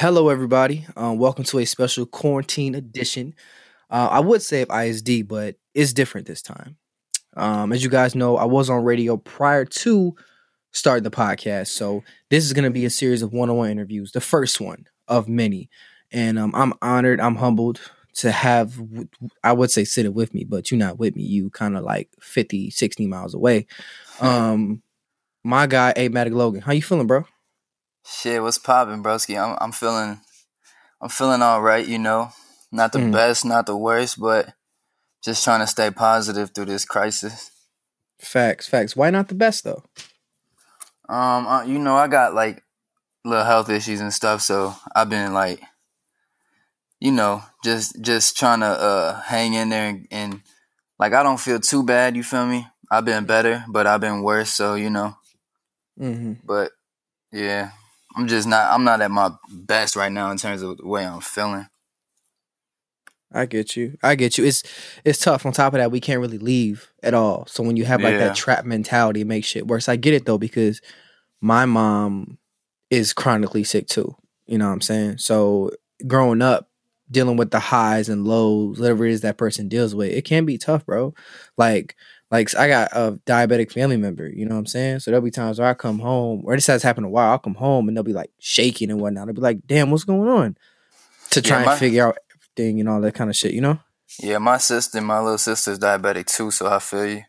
Hello, everybody. Um, welcome to a special quarantine edition. Uh, I would say of ISD, but it's different this time. Um, as you guys know, I was on radio prior to starting the podcast, so this is going to be a series of one-on-one interviews, the first one of many. And um, I'm honored, I'm humbled to have, I would say, sitting with me, but you're not with me. You kind of like 50, 60 miles away. Um, my guy, A. Amatic Logan. How you feeling, bro? Shit, what's poppin', broski? I'm I'm feeling I'm feeling all right, you know. Not the Mm. best, not the worst, but just trying to stay positive through this crisis. Facts, facts. Why not the best though? Um, uh, you know, I got like little health issues and stuff, so I've been like, you know, just just trying to uh hang in there and, and like I don't feel too bad. You feel me? I've been better, but I've been worse. So you know, hmm but yeah, I'm just not. I'm not at my best right now in terms of the way I'm feeling. I get you. I get you. It's it's tough. On top of that, we can't really leave at all. So when you have like Yeah. that trap mentality, it makes shit worse. I get it though because my mom is chronically sick too. You know what I'm saying? So growing up, dealing with the highs and lows, whatever it is that person deals with, it can be tough, bro. Like like I got a diabetic family member. You know what I'm saying? So there'll be times where I come home, or this has happened a while. I'll come home and they'll be like shaking and whatnot. They'll be like, "Damn, what's going on?" To Yeah, try my- and figure out everything and all that kind of shit. You know? Yeah, my sister, my little sister's diabetic too, so I feel you.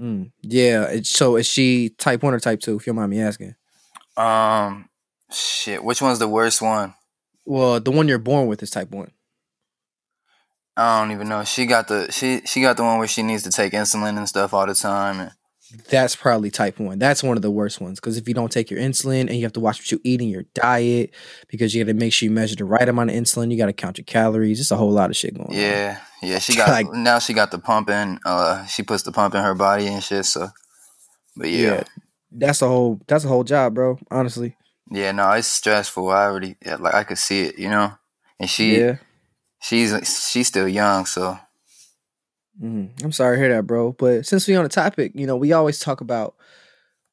Mm. Yeah. So is she type one or type two? If you don't mind me asking. Um, shit, which one's the worst one? Well, the one you're born with is type one. I don't even know. She got the she she got the one where she needs to take insulin and stuff all the time. And That's probably type one. That's one of the worst ones because if you don't take your insulin and you have to watch what you eat in your diet because you got to make sure you measure the right amount of insulin, you got to count your calories. It's a whole lot of shit going on. yeah, yeah, she got Like- now she got the pump in. Uh, she puts the pump in her body and shit. So, but yeah, Yeah. That's a whole. That's a whole job, bro. Honestly. yeah, no, it's stressful. I already yeah, like I could see it, you know. And she yeah. She's she's still young, so Mhm. I'm sorry to hear that, bro. But since we on the topic, you know, we always talk about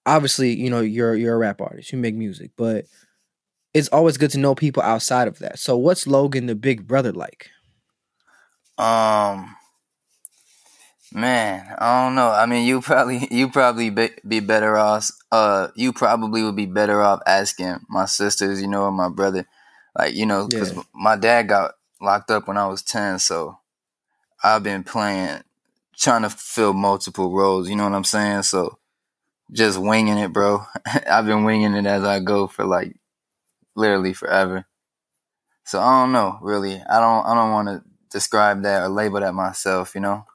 obviously, you know, you're you're a rap artist, you make music, but it's always good to know people outside of that. So what's Logan the big brother like? Um, man, I don't know. I mean, you probably you probably be, be better off. Uh, you probably would be better off asking my sisters, you know, or my brother, like you know, because Yeah. my dad got locked up when I was ten, so I've been playing, trying to fill multiple roles. You know what I'm saying? So just winging it, bro. I've been winging it as I go for like literally forever. So I don't know, really. I don't. I don't want to describe that or label that myself. You know.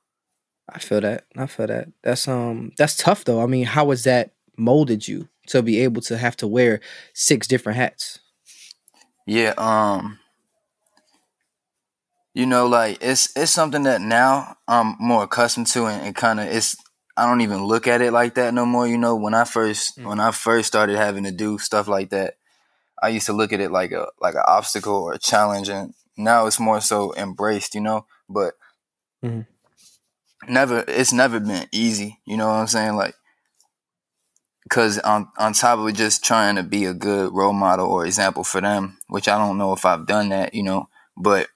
I feel that. I feel that. That's um that's tough though. I mean, how has that molded you to be able to have to wear six different hats? Yeah. Um. You know, like it's it's something that now I'm more accustomed to, and, and kind of it's. I don't even look at it like that no more. You know, when I first Mm. when I first started having to do stuff like that, I used to look at it like a like an obstacle or a challenge, and now it's more so embraced. You know, but Mhm. never it's never been easy. You know what I'm saying? Like because on on top of just trying to be a good role model or example for them, which I don't know if I've done that, you know, but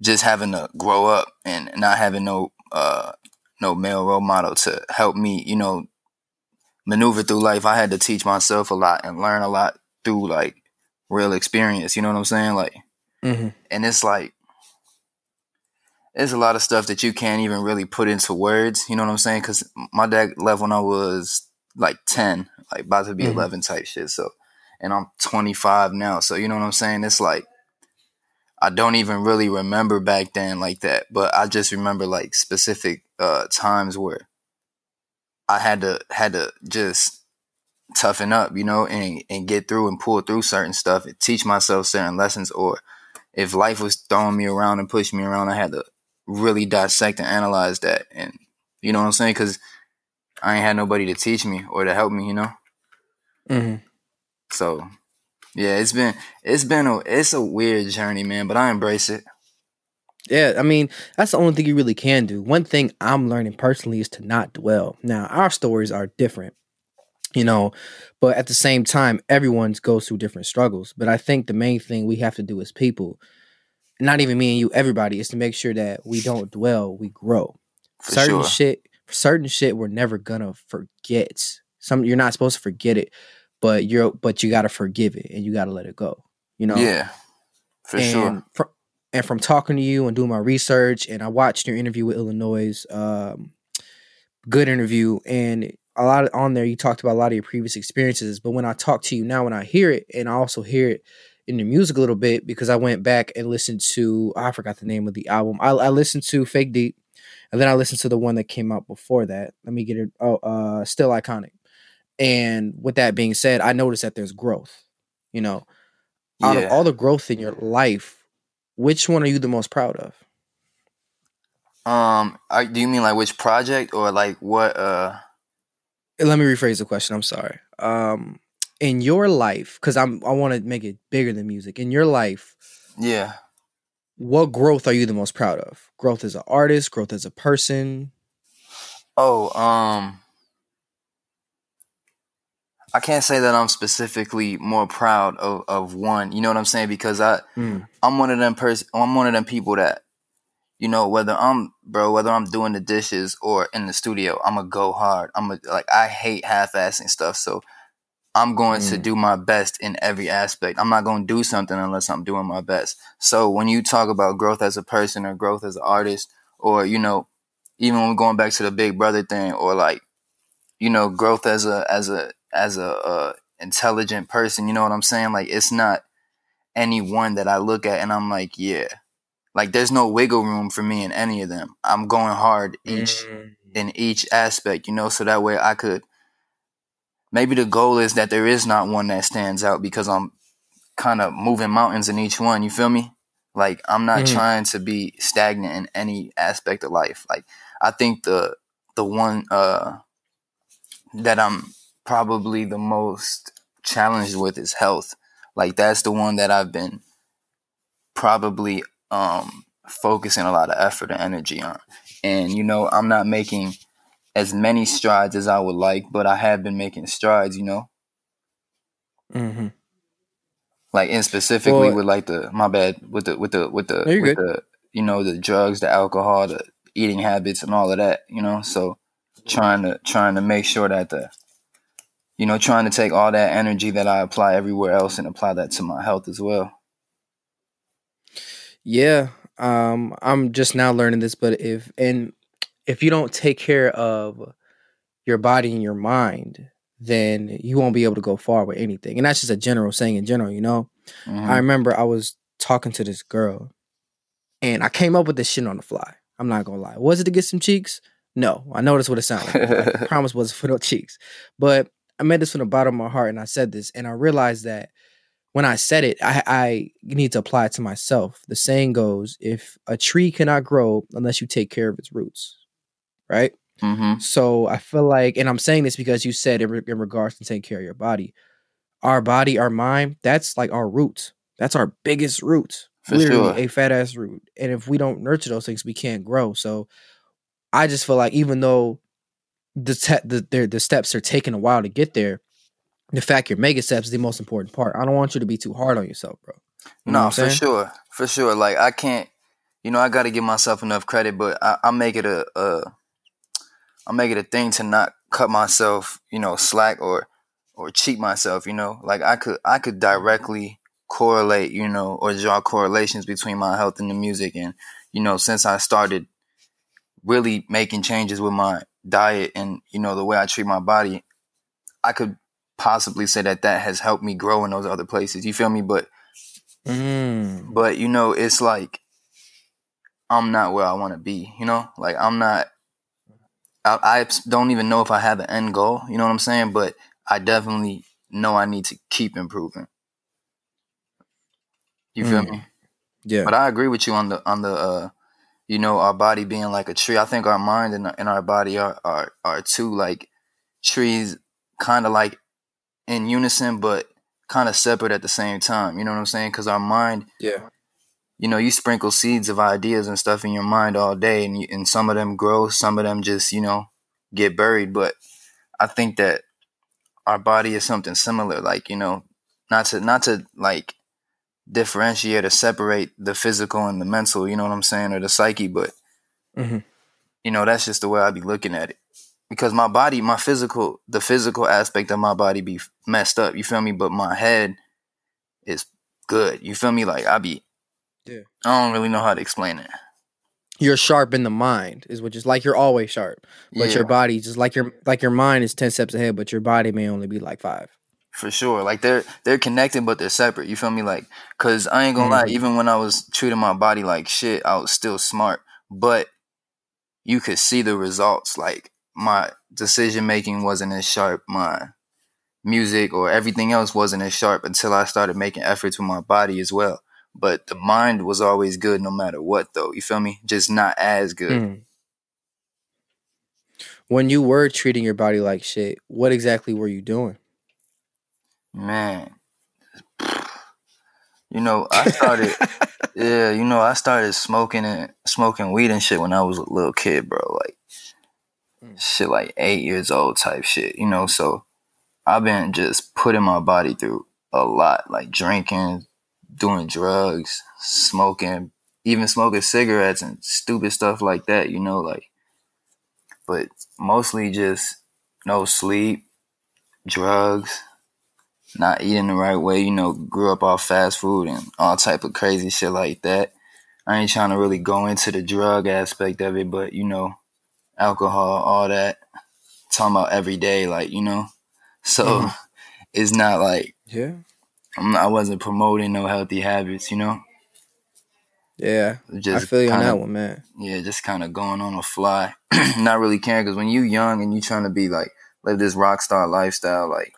just having to grow up and not having no uh no male role model to help me, you know, maneuver through life. I had to teach myself a lot and learn a lot through like real experience. You know what I'm saying? Like, Mm-hmm. and it's like there's a lot of stuff that you can't even really put into words. You know what I'm saying? Because my dad left when I was like 10, like about to be Mhm. 11 type shit. So, and I'm 25 now. So you know what I'm saying? It's like I don't even really remember back then like that, but I just remember like specific uh times where I had to had to just toughen up, you know, and and get through and pull through certain stuff and teach myself certain lessons or if life was throwing me around and pushing me around, I had to really dissect and analyze that. And you know what I'm saying? Because I ain't had nobody to teach me or to help me, you know. Mm-hmm. So yeah, it's been it's been a it's a weird journey, man. But I embrace it. Yeah, I mean, that's the only thing you really can do. One thing I'm learning personally is to not dwell. Now, our stories are different. you know but at the same time everyone's goes through different struggles but i think the main thing we have to do as people not even me and you everybody is to make sure that we don't dwell we grow For certain sure. shit certain shit we're never gonna forget some you're not supposed to forget it but you're but you gotta forgive it and you gotta let it go you know Yeah. For and sure. fr- and from talking to you and doing my research, and I watched your interview with Illinois, um, good interview, and a lot of, on there you talked about a lot of your previous experiences. But when I talk to you now, when I hear it, and I also hear it in the music a little bit because I went back and listened to I forgot the name of the album. I, I listened to Fake Deep, and then I listened to the one that came out before that. Let me get it. Oh, uh, Still Iconic. And with that being said, I noticed that there's growth. You know, out of all the growth in your life, which one are you the most proud of? Um, are, do you mean like which project or like what? Uh, Let me rephrase the question. I'm sorry. Um, in your life, because I'm I want to make it bigger than music. In your life, yeah. what growth are you the most proud of? Growth as an artist, growth as a person. Oh, um, I can't say that I'm specifically more proud of, of one. You know what I'm saying? Because I I'm one of them person. I'm one of them people that, you know, whether I'm bro, whether I'm doing the dishes or in the studio, I'm gonna go hard. I'm a, like I hate half-assing stuff, so I'm going to Mm. do my best in every aspect. I'm not going to do something unless I'm doing my best. So when you talk about growth as a person or growth as an artist, or you know, even when we're going back to the Big Brother thing, or like, you know, growth as a as a as a uh, intelligent person, you know what I'm saying? Like it's not any one that I look at and I'm like, yeah. Like there's no wiggle room for me in any of them. I'm going hard each Mm. in each aspect, you know, so that way I could maybe the goal is that there is not one that stands out because I'm kind of moving mountains in each one, you feel me? Like I'm not Mhm. trying to be stagnant in any aspect of life. Like I think the the one uh that I'm probably the most challenged with is health. Like that's the one that I've been probably um focusing a lot of effort and energy on. And you know, I'm not making as many strides as I would like, but I have been making strides, you know? Mhm. Like and specifically Well- with like the my bad with the with the with the with good. the you know, the drugs, the alcohol, the eating habits and all of that, you know? So trying to trying to make sure that the you know, trying to take all that energy that I apply everywhere else and apply that to my health as well. Yeah. Um, I'm just now learning this, but if and if you don't take care of your body and your mind, then you won't be able to go far with anything. And that's just a general saying in general, you know. Mhm. I remember I was talking to this girl and I came up with this shit on the fly. I'm not gonna lie. Was it to get some cheeks? No. I know that's what it sounded like. I promise was for no cheeks. But I meant this from the bottom of my heart and I said this and I realized that when I said it, I, I need to apply it to myself. The saying goes, if a tree cannot grow unless you take care of its roots, right? Mhm. So I feel like, and I'm saying this because you said in, re- in regards to taking care of your body, our body, our mind, that's like our roots. That's our biggest roots. For Literally sure. a fat ass root. And if we don't nurture those things, we can't grow. So I just feel like even though the te- the, the the steps are taking a while to get there, the fact you're making steps is the most important part. I don't want you to be too hard on yourself, bro. You no, for saying? sure, for sure. Like I can't, you know, I got to give myself enough credit, but I, I make it a, a, I make it a thing to not cut myself, you know, slack or, or cheat myself. You know, like I could, I could directly correlate, you know, or draw correlations between my health and the music, and you know, since I started really making changes with my diet and you know the way I treat my body, I could possibly say that that has helped me grow in those other places. You feel me? But Mm. but you know it's like i'm not where i want to be you know like i'm not I, I don't even know if i have an end goal you know what i'm saying but i definitely know i need to keep improving you feel Mm. me Yeah. but i agree with you on the on the uh you know our body being like a tree i think our mind and, and our body are are, are two like trees kind of like in unison but kind of separate at the same time you know what i'm saying because our mind yeah. you know, you sprinkle seeds of ideas and stuff in your mind all day, and you, and some of them grow, some of them just you know get buried. But I think that our body is something similar. Like you know, not to not to like differentiate or separate the physical and the mental. You know what I'm saying, or the psyche, but Mhm. you know that's just the way I be looking at it. Because my body, my physical, the physical aspect of my body be messed up. You feel me? But my head is good. You feel me? Like I be. Yeah. I don't really know how to explain it. You're sharp in the mind, is what just like you're always sharp, but Yeah. your body just like your like your mind is ten steps ahead, but your body may only be like five. For sure. Like they're they're connected but they're separate. You feel me? Like cause I ain't gonna lie, Mhm. even when I was treating my body like shit, I was still smart. But you could see the results. Like my decision making wasn't as sharp. My music or everything else wasn't as sharp until I started making efforts with my body as well. But the mind was always good no matter what though. You feel me? Just not as good. Mm. When you were treating your body like shit, what exactly were you doing? Man. You know, I started Yeah, you know, I started smoking and smoking weed and shit when I was a little kid, bro. Like Mm. shit like eight years old type shit, you know, so I've been just putting my body through a lot, like drinking, doing drugs, smoking, even smoking cigarettes and stupid stuff like that, you know, like but mostly just no sleep, drugs, not eating the right way, you know, grew up off fast food and all type of crazy shit like that. I ain't trying to really go into the drug aspect of it, but you know, alcohol, all that. Talking about every day, like, you know. So Mhm. it's not like Yeah. I'm not, I wasn't promoting no healthy habits, you know. Yeah. Just I feel you on kinda- that one, man. yeah, just kind of going on a fly, not really caring. Because when you young and you trying to be like live this rock star lifestyle, like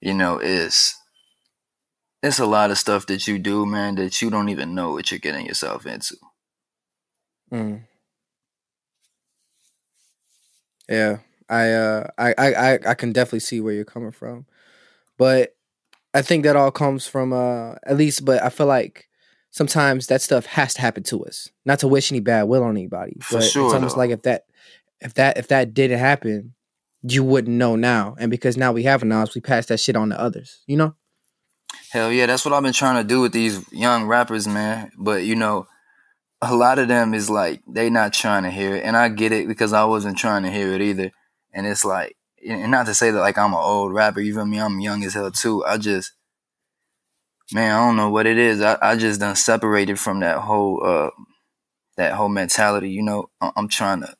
you know, it's it's a lot of stuff that you do, man, that you don't even know what you're getting yourself into. Mm. Yeah, I, uh, I, I, I, can definitely see where you're coming from, but I think that all comes from, uh, at least. But I feel like sometimes that stuff has to happen to us, not to wish any bad will on anybody. For but sure, it's almost though. like if that, if that, if that didn't happen, you wouldn't know now, and because now we have knowledge, we pass that shit on to others. You know? Hell yeah, that's what I've been trying to do with these young rappers, man. But you know, a lot of them is like they not trying to hear it, and I get it because I wasn't trying to hear it either. And it's like, and not to say that like I'm an old rapper, you feel me? I'm young as hell too. I just, man, I don't know what it is. I, I just done separated from that whole, uh, that whole mentality. You know, I'm trying to.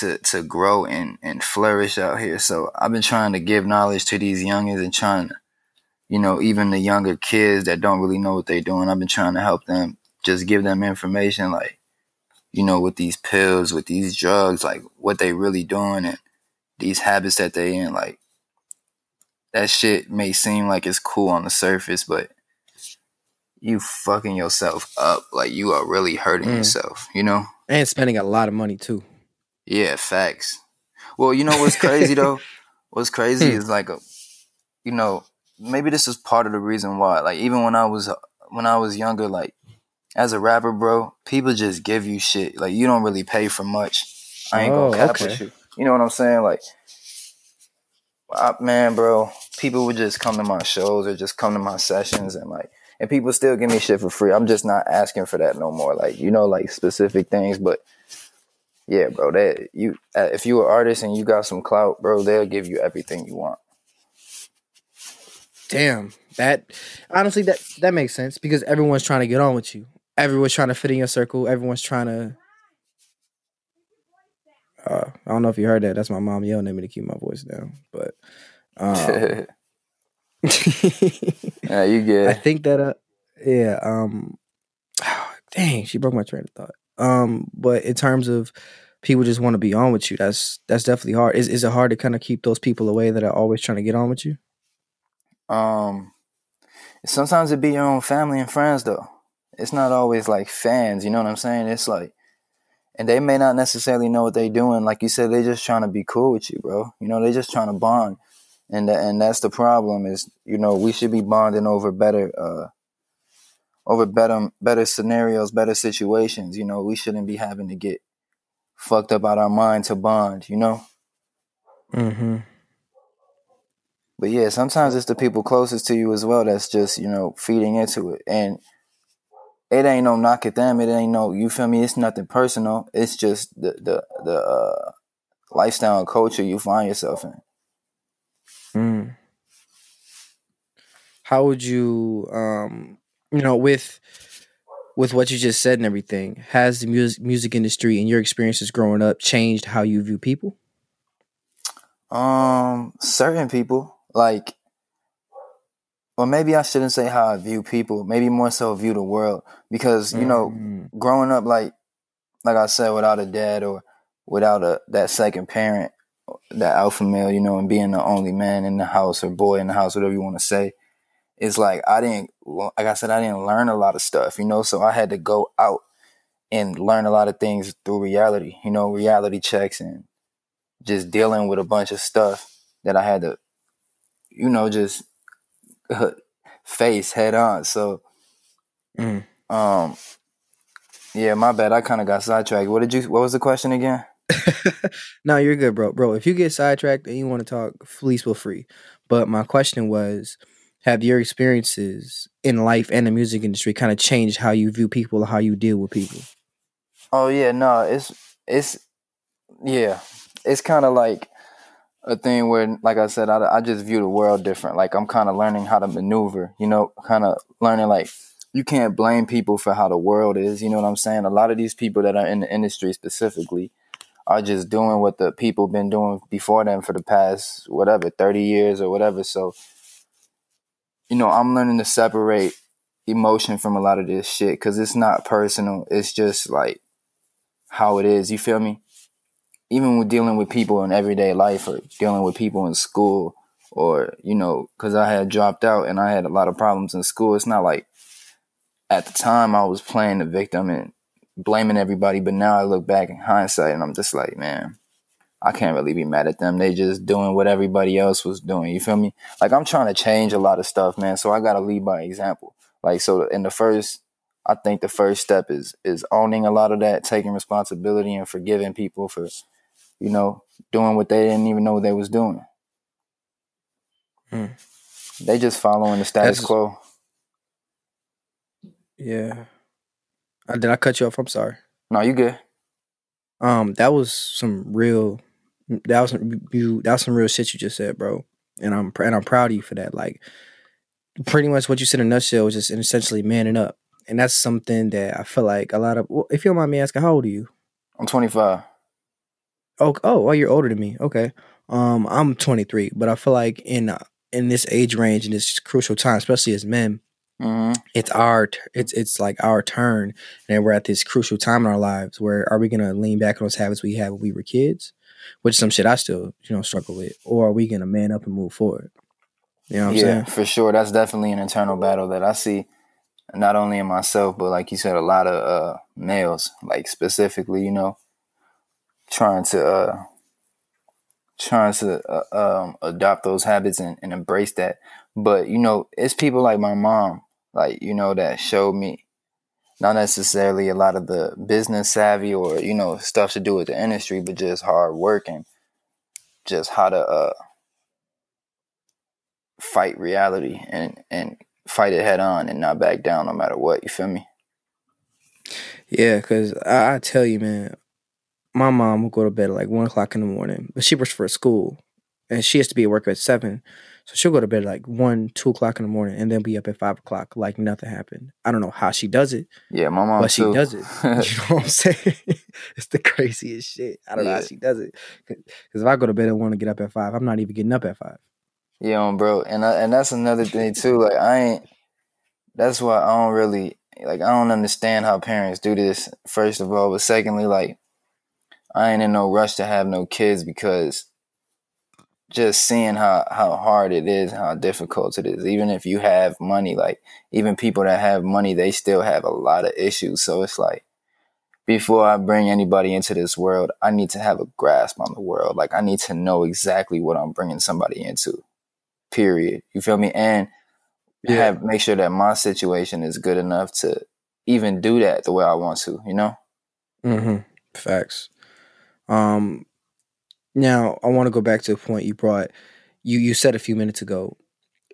To, to grow and, and flourish out here. So I've been trying to give knowledge to these youngins and trying to you know, even the younger kids that don't really know what they're doing, I've been trying to help them, just give them information, like, you know, with these pills, with these drugs, like what they really doing and these habits that they in, like, that shit may seem like it's cool on the surface, but you fucking yourself up. Like you are really hurting Mm. yourself, you know? And spending a lot of money too. Yeah, facts. Well, you know what's crazy though? What's crazy Hmm. is like a, you know, maybe this is part of the reason why. Like even when I was when I was younger, like as a rapper, bro, people just give you shit. Like you don't really pay for much. I ain't Oh, gonna cap okay. with you. You know what I'm saying? Like, I, man, bro, people would just come to my shows or just come to my sessions and like, and people still give me shit for free. I'm just not asking for that no more. Like, you know, like specific things, but yeah, bro, that you uh, if you're an artist and you got some clout, bro, they'll give you everything you want. Damn, that honestly that that makes sense because everyone's trying to get on with you. Everyone's trying to fit in your circle. Everyone's trying to. Uh, I don't know if you heard that. That's my mom yelling at me to keep my voice down. But um, yeah, you get. I think that uh, yeah. Um, dang, she broke my train of thought. Um, but in terms of people just want to be on with you, that's that's definitely hard. Is is it hard to kind of keep those people away that are always trying to get on with you? Um, sometimes it be your own family and friends though. It's not always like fans. You know what I'm saying? It's like, and they may not necessarily know what they're doing. Like you said, they're just trying to be cool with you, bro. You know, they're just trying to bond, and and that's the problem. Is you know we should be bonding over better, uh, over better better scenarios, better situations. You know, we shouldn't be having to get fucked up out our mind to bond. You know. Mm-hmm. But yeah, sometimes it's the people closest to you as well that's just, you know, feeding into it. And it ain't no knock at them. It ain't no you feel me, it's nothing personal. It's just the the the uh, lifestyle and culture you find yourself in. Mm. How would you, um, you know, with with what you just said and everything, has the music music industry and your experiences growing up changed how you view people? Um, certain people like, or maybe I shouldn't say how I view people. Maybe more so view the world because you know, Mhm. growing up like like I said, without a dad or without a that second parent, that alpha male, you know, and being the only man in the house or boy in the house, whatever you want to say, it's like I didn't, like I said, I didn't learn a lot of stuff, you know, so I had to go out and learn a lot of things through reality, you know, reality checks and just dealing with a bunch of stuff that I had to, you know, just face head on. So, Mm. um, yeah, my bad. I kind of got sidetracked. What did you? What was the question again? no, you're good, bro. Bro, if you get sidetracked and you want to talk, please feel free. But my question was have your experiences in life and the music industry kind of changed how you view people how you deal with people? Oh yeah, no, it's it's yeah, it's kind of like a thing where, like I said, I, I just view the world different. Like I'm kind of learning how to maneuver. You know, kind of learning like you can't blame people for how the world is. You know what I'm saying? A lot of these people that are in the industry specifically are just doing what the people been doing before them for the past whatever 30 years or whatever. So, you know, I'm learning to separate emotion from a lot of this shit because it's not personal. It's just like how it is. You feel me? Even with dealing with people in everyday life or dealing with people in school or, you know, because I had dropped out and I had a lot of problems in school. It's not like at the time I was playing the victim and blaming everybody, but now I look back in hindsight and I'm just like, man, I can't really be mad at them. They just doing what everybody else was doing. You feel me? Like I'm trying to change a lot of stuff, man. So I gotta lead by example. Like so in the first I think the first step is is owning a lot of that, taking responsibility and forgiving people for, you know, doing what they didn't even know they was doing. Hmm. They just following the status That's- quo. Yeah. Uh, did I cut you off? I'm sorry. No, you good. Um, that was some real. That was some, you. That was some real shit you just said, bro. And I'm and I'm proud of you for that. Like, pretty much what you said in a nutshell was just essentially manning up, and that's something that I feel like a lot of. Well, if you don't mind me asking, how old are you? I'm 25. Oh, oh, well, you're older than me. Okay. Um, I'm 23, but I feel like in uh, in this age range in this crucial time, especially as men, hmm it's our it's it's like our turn and we're at this crucial time in our lives where are we gonna lean back on those habits we had when we were kids which is some shit i still you know struggle with or are we gonna man up and move forward you know what i'm yeah, saying for sure. That's definitely an internal battle that I see, not only in myself, but like you said, a lot of uh, males, like specifically, you know, trying to uh, trying to uh, um, adopt those habits and, and embrace that. But you know, it's people like my mom, like you know, that showed me not necessarily a lot of the business savvy or you know stuff to do with the industry, but just hard work and just how to uh, fight reality and and fight it head on and not back down no matter what. You feel me? yeah because I, I tell you man my mom will go to bed at like one o'clock in the morning but she works for a school and she has to be at work at seven so she'll go to bed at like one two o'clock in the morning and then be up at five o'clock like nothing happened i don't know how she does it Yeah, my mom but she does it. You know what I'm saying? it's the craziest shit. I don't know how she does it. Because if I go to bed and want to get up at five, I'm not even getting up at five. Yeah, um, bro, and I, and that's another thing too. Like I ain't. That's why I don't really like. I don't understand how parents do this. First of all, but secondly, like I ain't in no rush to have no kids because just seeing how how hard it is, how difficult it is. Even if you have money, like even people that have money, they still have a lot of issues. So it's like before I bring anybody into this world, I need to have a grasp on the world. Like I need to know exactly what I'm bringing somebody into. Period. You feel me? And Yeah. have make sure that my situation is good enough to even do that the way I want to. You know? Mm-hmm. Facts. Um, Now, I want to go back to a point you brought. You you said a few minutes ago.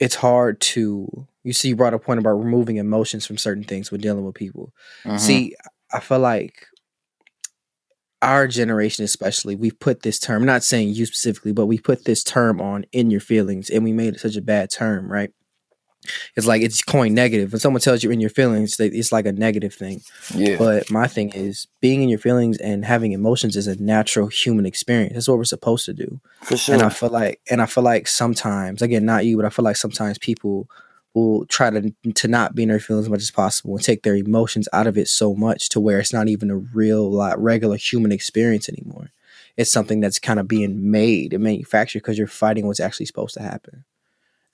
It's hard to. You see, you brought a point about removing emotions from certain things when dealing with people. Mhm. See, I feel like our generation, especially, we put this term. Not saying you specifically, but we put this term on in your feelings, and we made it such a bad term, right? It's like it's coin negative. When someone tells you in your feelings, it's like a negative thing. yeah, But my thing is, being in your feelings and having emotions is a natural human experience. That's what we're supposed to do. for sure. And I feel like, and I feel like sometimes, again, not you, but I feel like sometimes people will try to to not be in their feelings as much as possible and take their emotions out of it so much to where it's not even a real, like, regular human experience anymore. It's something that's kind of being made and manufactured because you're fighting what's actually supposed to happen.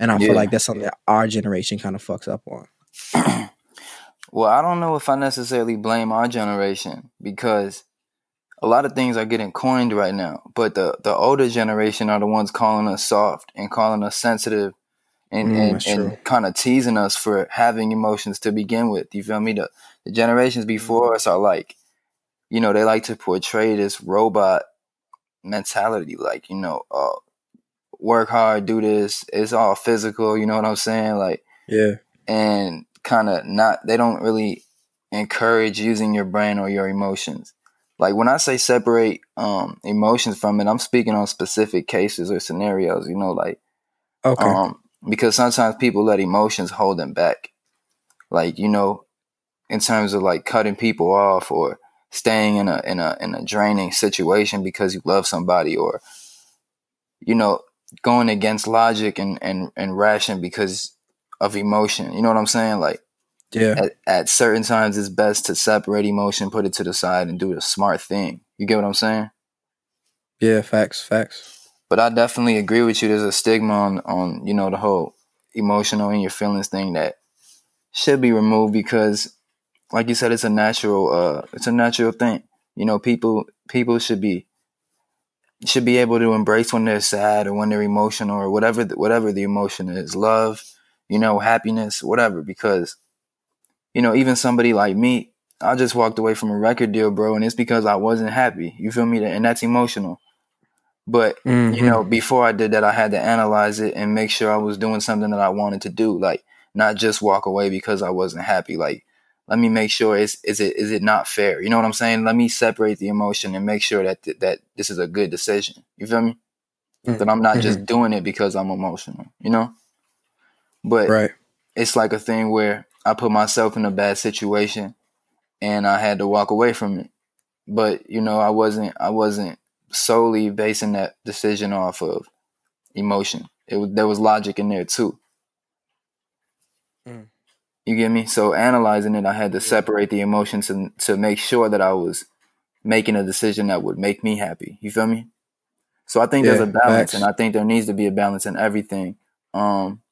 And I Yeah. feel like that's something that our generation kind of fucks up on. Well, I don't know if I necessarily blame our generation because a lot of things are getting coined right now. But the, the older generation are the ones calling us soft and calling us sensitive and, Mm, and, and kind of teasing us for having emotions to begin with. You feel me? The, the generations before us are like, you know, they like to portray this robot mentality, like, you know, uh, work hard, do this. It's all physical. You know what I'm saying? Like, Yeah. and kind of not they don't really encourage using your brain or your emotions like when i say separate um emotions from it i'm speaking on specific cases or scenarios you know like Okay. um because sometimes people let emotions hold them back like you know in terms of like cutting people off or staying in a in a in a draining situation because you love somebody or you know going against logic and and and ration because of emotion you know what i'm saying like yeah. at, at certain times it's best to separate emotion put it to the side and do the smart thing you get what i'm saying Yeah. Facts. Facts. but i definitely agree with you there's a stigma on on you know the whole emotional and your feelings thing that should be removed because like you said it's a natural uh it's a natural thing you know people people should be should be able to embrace when they're sad or when they're emotional or whatever the, whatever the emotion is love you know happiness whatever because you know even somebody like me i just walked away from a record deal bro and it's because i wasn't happy you feel me and that's emotional but you Mhm. know before i did that i had to analyze it and make sure i was doing something that i wanted to do like not just walk away because i wasn't happy like let me make sure is is it is it not fair you know what i'm saying let me separate the emotion and make sure that that this is a good decision you feel me that i'm not just doing it because i'm emotional you know but right. it's like a thing where I put myself in a bad situation and I had to walk away from it. But you know, I wasn't I wasn't solely basing that decision off of emotion. It was there was logic in there too. Mm. You get me? So analyzing it, I had to separate the emotions and to make sure that I was making a decision that would make me happy. You feel me? So I think there's a balance, facts. and I think there needs to be a balance in everything. Um,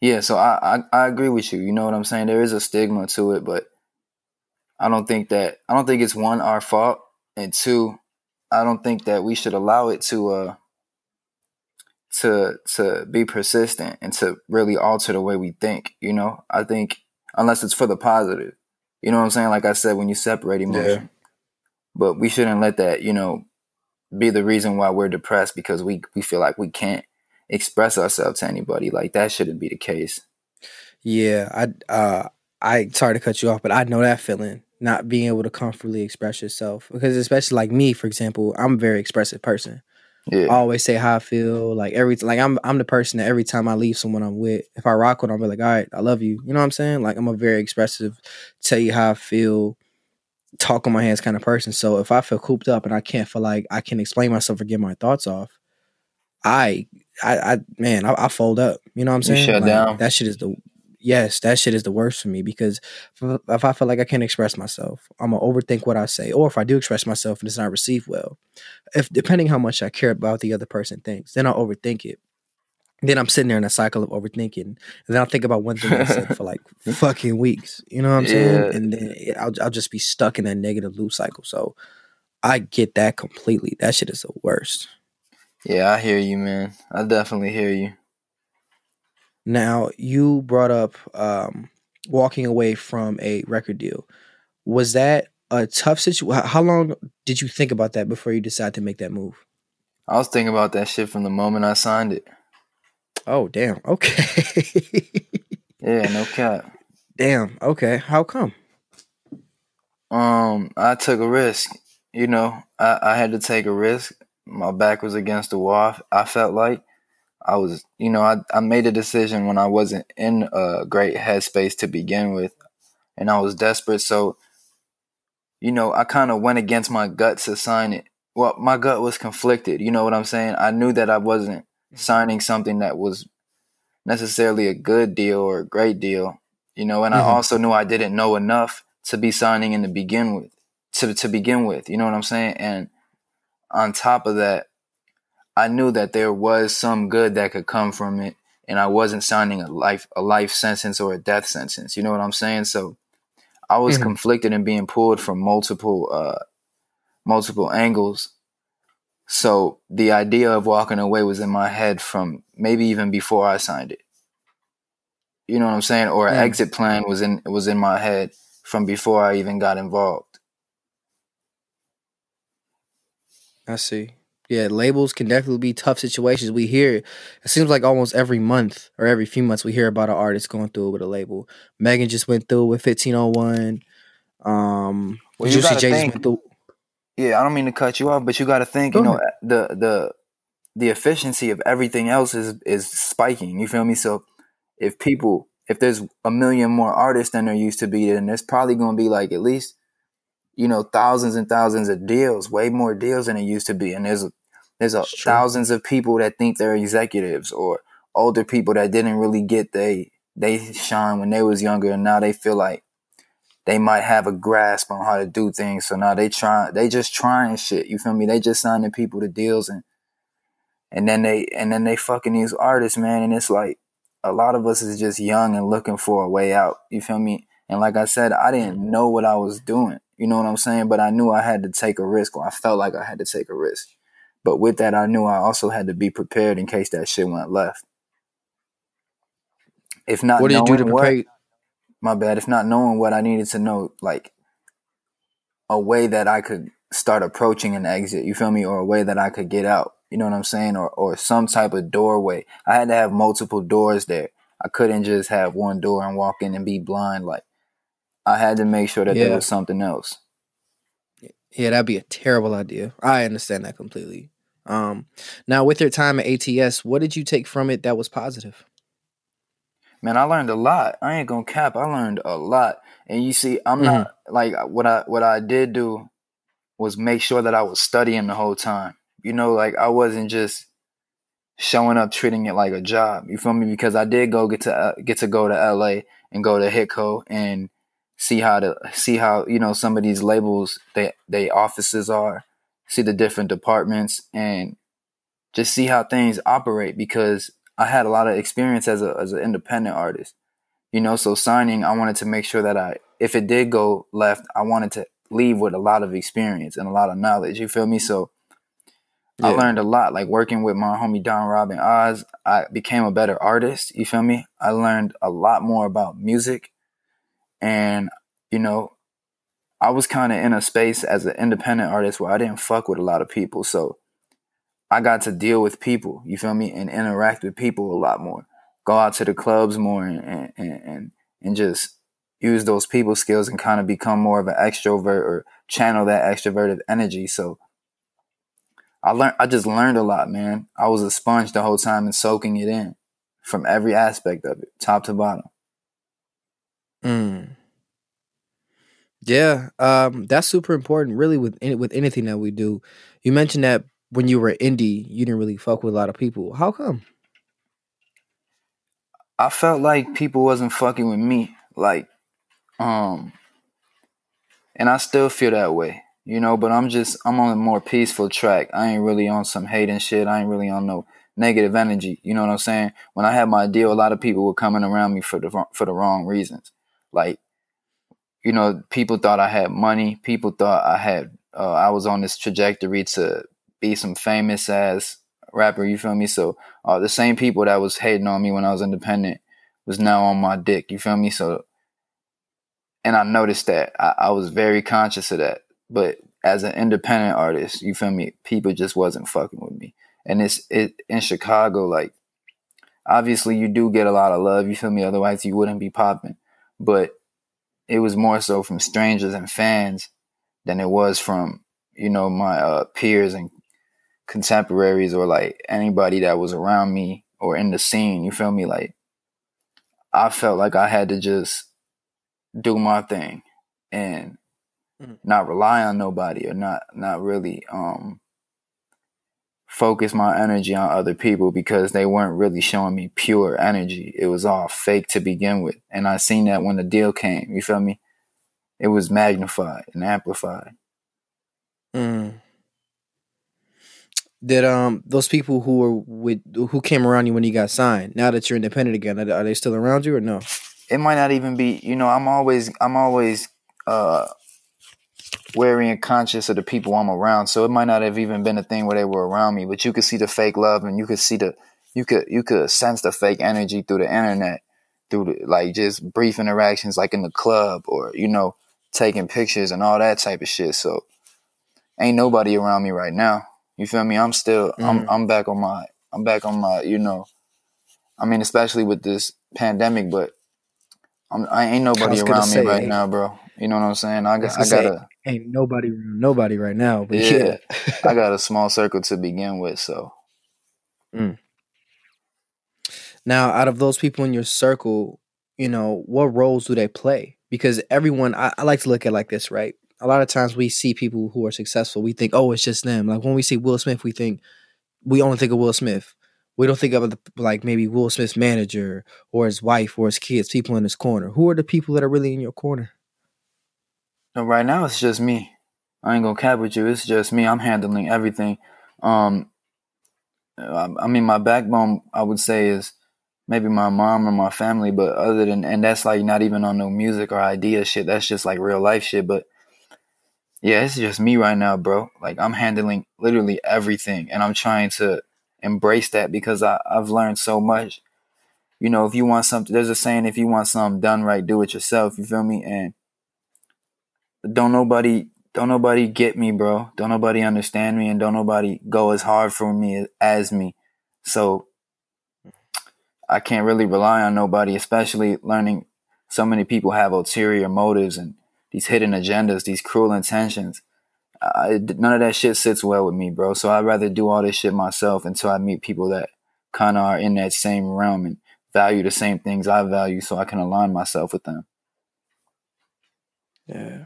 yeah, so I, I I agree with you. You know what I'm saying? There is a stigma to it, but I don't think that I don't think it's one our fault, and two, I don't think that we should allow it to uh to to be persistent and to really alter the way we think. You know, I think unless it's for the positive. You know what I'm saying? Like I said, when you separate emotion, but we shouldn't let that you know be the reason why we're depressed because we we feel like we can't express ourselves to anybody. Like that shouldn't be the case. Yeah, I uh I sorry to cut you off, but I know that feeling, not being able to comfortably express yourself. Because especially like me, for example, I'm a very expressive person. I always say how I feel. Like every like I'm I'm the person that every time I leave someone I'm with, if I rock with them, I'm like, all right, I love you. You know what I'm saying? Like I'm a very expressive, tell you how I feel, talk on my hands kind of person. So if I feel cooped up and I can't feel like I can explain myself or get my thoughts off, I I, I man, I, I fold up. You know what I'm You saying? shut Like, down? That shit is the yes, that shit is the worst for me because if, I feel like I can't express myself, I'm gonna overthink what I say, or if I do express myself and it's not received well, if depending how much I care about the other person thinks, then I'll overthink it. Then I'm sitting there in a cycle of overthinking, and then I'll think about one thing I said for like fucking weeks. You know what I'm saying? Yeah. And then I'll I'll just be stuck in that negative loop cycle. So I get that completely. That shit is the worst. yeah, I hear you, man. I definitely hear you. Now you brought up um, walking away from a record deal. Was that a tough situation? How long did you think about that before you decided to make that move? I was thinking about that shit from the moment I signed it. Oh damn. Okay. Yeah, no cap. damn. Okay. How come? Um, I took a risk. You know, I, I had to take a risk. My back was against the wall. I felt like I was, you know, I, I made a decision when I wasn't in a great headspace to begin with, and I was desperate. So, you know, I kind of went against my gut to sign it. Well, my gut was conflicted. You know what I'm saying? I knew that I wasn't signing something that was necessarily a good deal or a great deal, you know, and mm-hmm. I also knew I didn't know enough to be signing in to begin with, to, to begin with, you know what I'm saying? And on top of that, I knew that there was some good that could come from it, and I wasn't signing a life a life sentence or a death sentence. You know what I'm saying? So I was mm-hmm. conflicted and being pulled from multiple uh, multiple angles. So the idea of walking away was in my head from maybe even before I signed it. You know what I'm saying? Or an mm. exit plan was in was in my head from before I even got involved. I see. Yeah, labels can definitely be tough situations. We hear it seems like almost every month or every few months we hear about an artist going through it with a label. Megan just went through with 1501. Um well, Juicy J just went through Yeah, I don't mean to cut you off, but you gotta think, Go you know, ahead. the the the efficiency of everything else is is spiking. You feel me? So if people if there's a million more artists than there used to be, then there's probably gonna be like at least you know thousands and thousands of deals, way more deals than it used to be. And there's there's a, thousands of people that think they're executives or older people that didn't really get they they shine when they was younger, and now they feel like they might have a grasp on how to do things. So now they try they just trying shit. You feel me? They just signing people to deals and and then they and then they fucking these artists, man, and it's like a lot of us is just young and looking for a way out. You feel me? And like I said, I didn't know what I was doing. You know what I'm saying? But I knew I had to take a risk, or I felt like I had to take a risk. But with that, I knew I also had to be prepared in case that shit went left. If not, what did you do to prepare? What, my bad. If not knowing what I needed to know, like a way that I could start approaching an exit. You feel me? Or a way that I could get out. You know what I'm saying? Or or some type of doorway. I had to have multiple doors there. I couldn't just have one door and walk in and be blind. Like I had to make sure that yeah. there was something else. Yeah, that'd be a terrible idea. I understand that completely. Um, now, with your time at ATS, what did you take from it that was positive? Man, I learned a lot. I ain't gonna cap. I learned a lot. And you see, I'm mm-hmm. not like what I what I did do was make sure that I was studying the whole time. You know, like I wasn't just showing up treating it like a job. You feel me? Because I did go get to uh, get to go to LA and go to Hitco and see how to see how you know some of these labels they they offices are, see the different departments and just see how things operate because I had a lot of experience as a as an independent artist. You know, so signing I wanted to make sure that I if it did go left, I wanted to leave with a lot of experience and a lot of knowledge. You feel me? So yeah. I learned a lot. Like working with my homie Don Robin Oz, I became a better artist. You feel me? I learned a lot more about music. And, you know, I was kind of in a space as an independent artist where I didn't fuck with a lot of people. So I got to deal with people, you feel me? And interact with people a lot more. Go out to the clubs more and, and, and, and just use those people skills and kind of become more of an extrovert or channel that extroverted energy. So I learned, I just learned a lot, man. I was a sponge the whole time and soaking it in from every aspect of it, top to bottom. Mm. Yeah, um, that's super important, really, with with anything that we do. You mentioned that when you were indie, you didn't really fuck with a lot of people. How come? I felt like people wasn't fucking with me. Like um, and I still feel that way, you know, but I'm just, I'm on a more peaceful track. I ain't really on some hating shit. I ain't really on no negative energy. You know what I'm saying? When I had my deal, a lot of people were coming around me for the, for the wrong reasons. Like, you know, people thought I had money. People thought I had, uh, I was on this trajectory to be some famous ass rapper. You feel me? So, uh, the same people that was hating on me when I was independent was now on my dick. You feel me? So and I noticed that I, I, was very conscious of that. But as an independent artist, you feel me? People just wasn't fucking with me. and it's it in Chicago. Like, obviously, you do get a lot of love. You feel me? Otherwise, you wouldn't be popping. But it was more so from strangers and fans than it was from you know my uh, peers and contemporaries or like anybody that was around me or in the scene. You feel me? Like, I felt like I had to just do my thing and mm-hmm. not rely on nobody or not not really um focus my energy on other people because they weren't really showing me pure energy. It was all fake to begin with. And I seen that when the deal came. You feel me? It was magnified and amplified. Mm. Did um those people who were with who came around you when you got signed? Now that you're independent again, are they still around you or no? It might not even be. You know, I'm always I'm always uh wary and conscious of the people I'm around. So it might not have even been a thing where they were around me, but you could see the fake love and you could see the you could you could sense the fake energy through the internet, through the, like just brief interactions like in the club or you know taking pictures and all that type of shit. So ain't nobody around me right now. You feel me? I'm still mm. I'm I'm back on my I'm back on my you know I mean especially with this pandemic, but I'm, I ain't nobody around me say, right now, bro. You know what I'm saying? I got I, I got ain't nobody nobody right now. But yeah, yeah. I got a small circle to begin with. So, mm. now out of those people in your circle, you know what roles do they play? Because everyone, I, I like to look at like this, right? A lot of times we see people who are successful, we think, oh, it's just them. Like when we see Will Smith, we think we only think of Will Smith. We don't think of the, like maybe Will Smith's manager or his wife or his kids, people in his corner. Who are the people that are really in your corner? No, right now it's just me. I ain't gonna cap with you. It's just me. I'm handling everything. Um, I, mean, my backbone, I would say, is maybe my mom or my family. But other than, and that's like not even on no music or idea shit. That's just like real life shit. But yeah, it's just me right now, bro. Like I'm handling literally everything, and I'm trying to embrace that because I, I've learned so much. You know, if you want something, there's a saying: if you want something done right, do it yourself. You feel me? And don't nobody don't nobody get me, bro. Don't nobody understand me and don't nobody go as hard for me as me. So I can't really rely on nobody, especially learning so many people have ulterior motives and these hidden agendas, these cruel intentions. None of that shit sits well with me, bro. So I'd rather do all this shit myself until I meet people that kind of are in that same realm and value the same things I value so I can align myself with them. Yeah.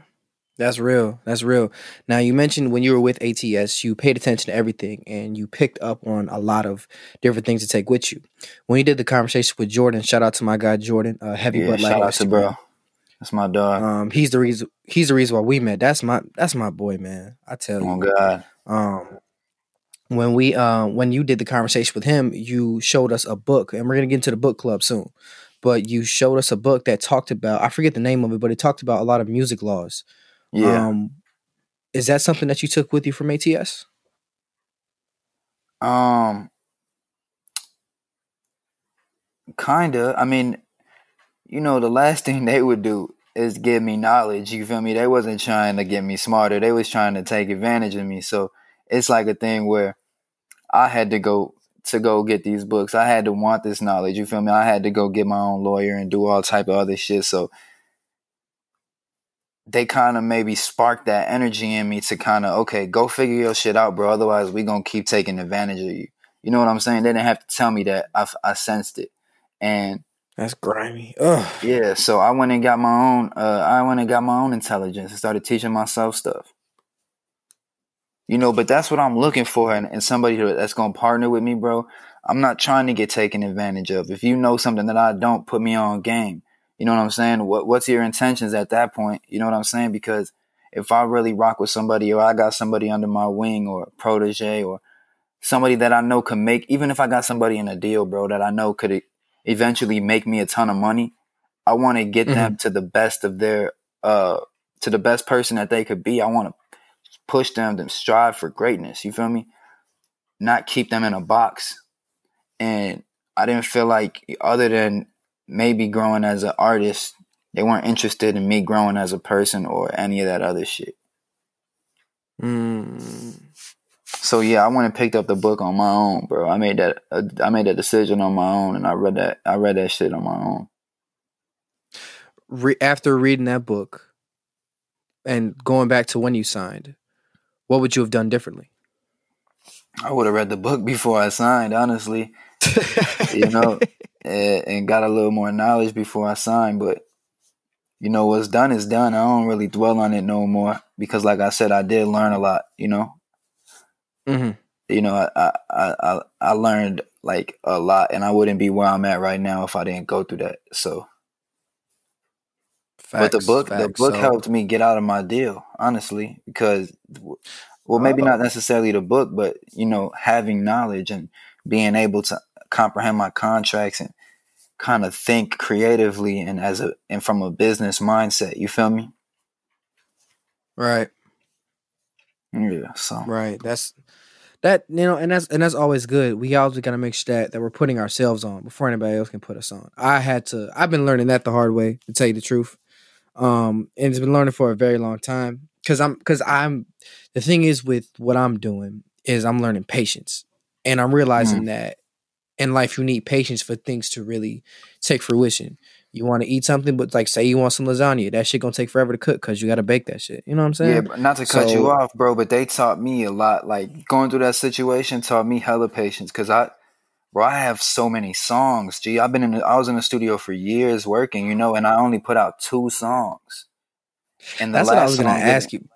That's real. That's real. Now you mentioned when you were with ATS, you paid attention to everything and you picked up on a lot of different things to take with you. When you did the conversation with Jordan, shout out to my guy Jordan, uh, heavy yeah, shout out to bro. That's my dog. Um, he's the reason. He's the reason why we met. That's my. That's my boy, man. I tell you. Oh God. Um, when we uh, when you did the conversation with him, you showed us a book, and we're gonna get into the book club soon. But you showed us a book that talked about. I forget the name of it, but it talked about a lot of music laws yeah. Um, is that something that you took with you from ATS? Um, kinda. I mean, you know, the last thing they would do is give me knowledge. You feel me? They wasn't trying to get me smarter. They was trying to take advantage of me. So it's like a thing where I had to go to go get these books. I had to want this knowledge. You feel me? I had to go get my own lawyer and do all type of other shit. So they kind of maybe sparked that energy in me to kind of okay go figure your shit out bro otherwise we gonna keep taking advantage of you. You know what i'm saying? They didn't have to tell me that. I, I sensed it. And that's grimy. Ugh. yeah so i went and got my own uh, i went and got my own intelligence and started teaching myself stuff. You know but that's what i'm looking for and, and somebody that's gonna partner with me bro i'm not trying to get taken advantage of. If you know something that i don't put me on game you know what I'm saying? What what's your intentions at that point? You know what I'm saying? Because if I really rock with somebody or I got somebody under my wing or protege or somebody that I know can make even if I got somebody in a deal, bro, that I know could eventually make me a ton of money, I want to get mm-hmm. them to the best of their uh to the best person that they could be. I want to push them to strive for greatness. You feel me? Not keep them in a box. And I didn't feel like other than maybe growing as an artist, they weren't interested in me growing as a person or any of that other shit. Mm. So yeah, I went and picked up the book on my own, bro. I made that uh, I made that decision on my own, and I read that I read that shit on my own. Re- after reading that book and going back to when you signed, what would you have done differently? I would have read the book before I signed, honestly. you know, and, and got a little more knowledge before I signed. But you know, what's done is done. I don't really dwell on it no more because, like I said, I did learn a lot. You know, hmm you know, I I I, I learned like a lot, and I wouldn't be where I'm at right now if I didn't go through that. So, Facts, but the book the book So- helped me get out of my deal, honestly, because well, maybe not necessarily the book, but you know, having knowledge and being able to comprehend my contracts and kind of think creatively and as a and from a business mindset. You feel me? Right, Yeah. So right. That's that you know, and that's and that's always good. We always gotta make sure that that we're putting ourselves on before anybody else can put us on. I had to. I've been learning that the hard way, to tell you the truth. Um, and it's been learning for a very long time because I'm because I'm the thing is with what I'm doing is I'm learning patience, and I'm realizing that in life you need patience for things to really take fruition. You want to eat something, but like say you want some lasagna, that shit gonna take forever to cook because you got to bake that shit. You know what I'm saying? Yeah, but not to cut you off, bro, but they taught me a lot. Like going through that situation taught me hella patience because I, bro, I have so many songs. Gee, I've been in. The, I was in the studio for years working, you know, and I only put out two songs. And the That's last what I was gonna ask you.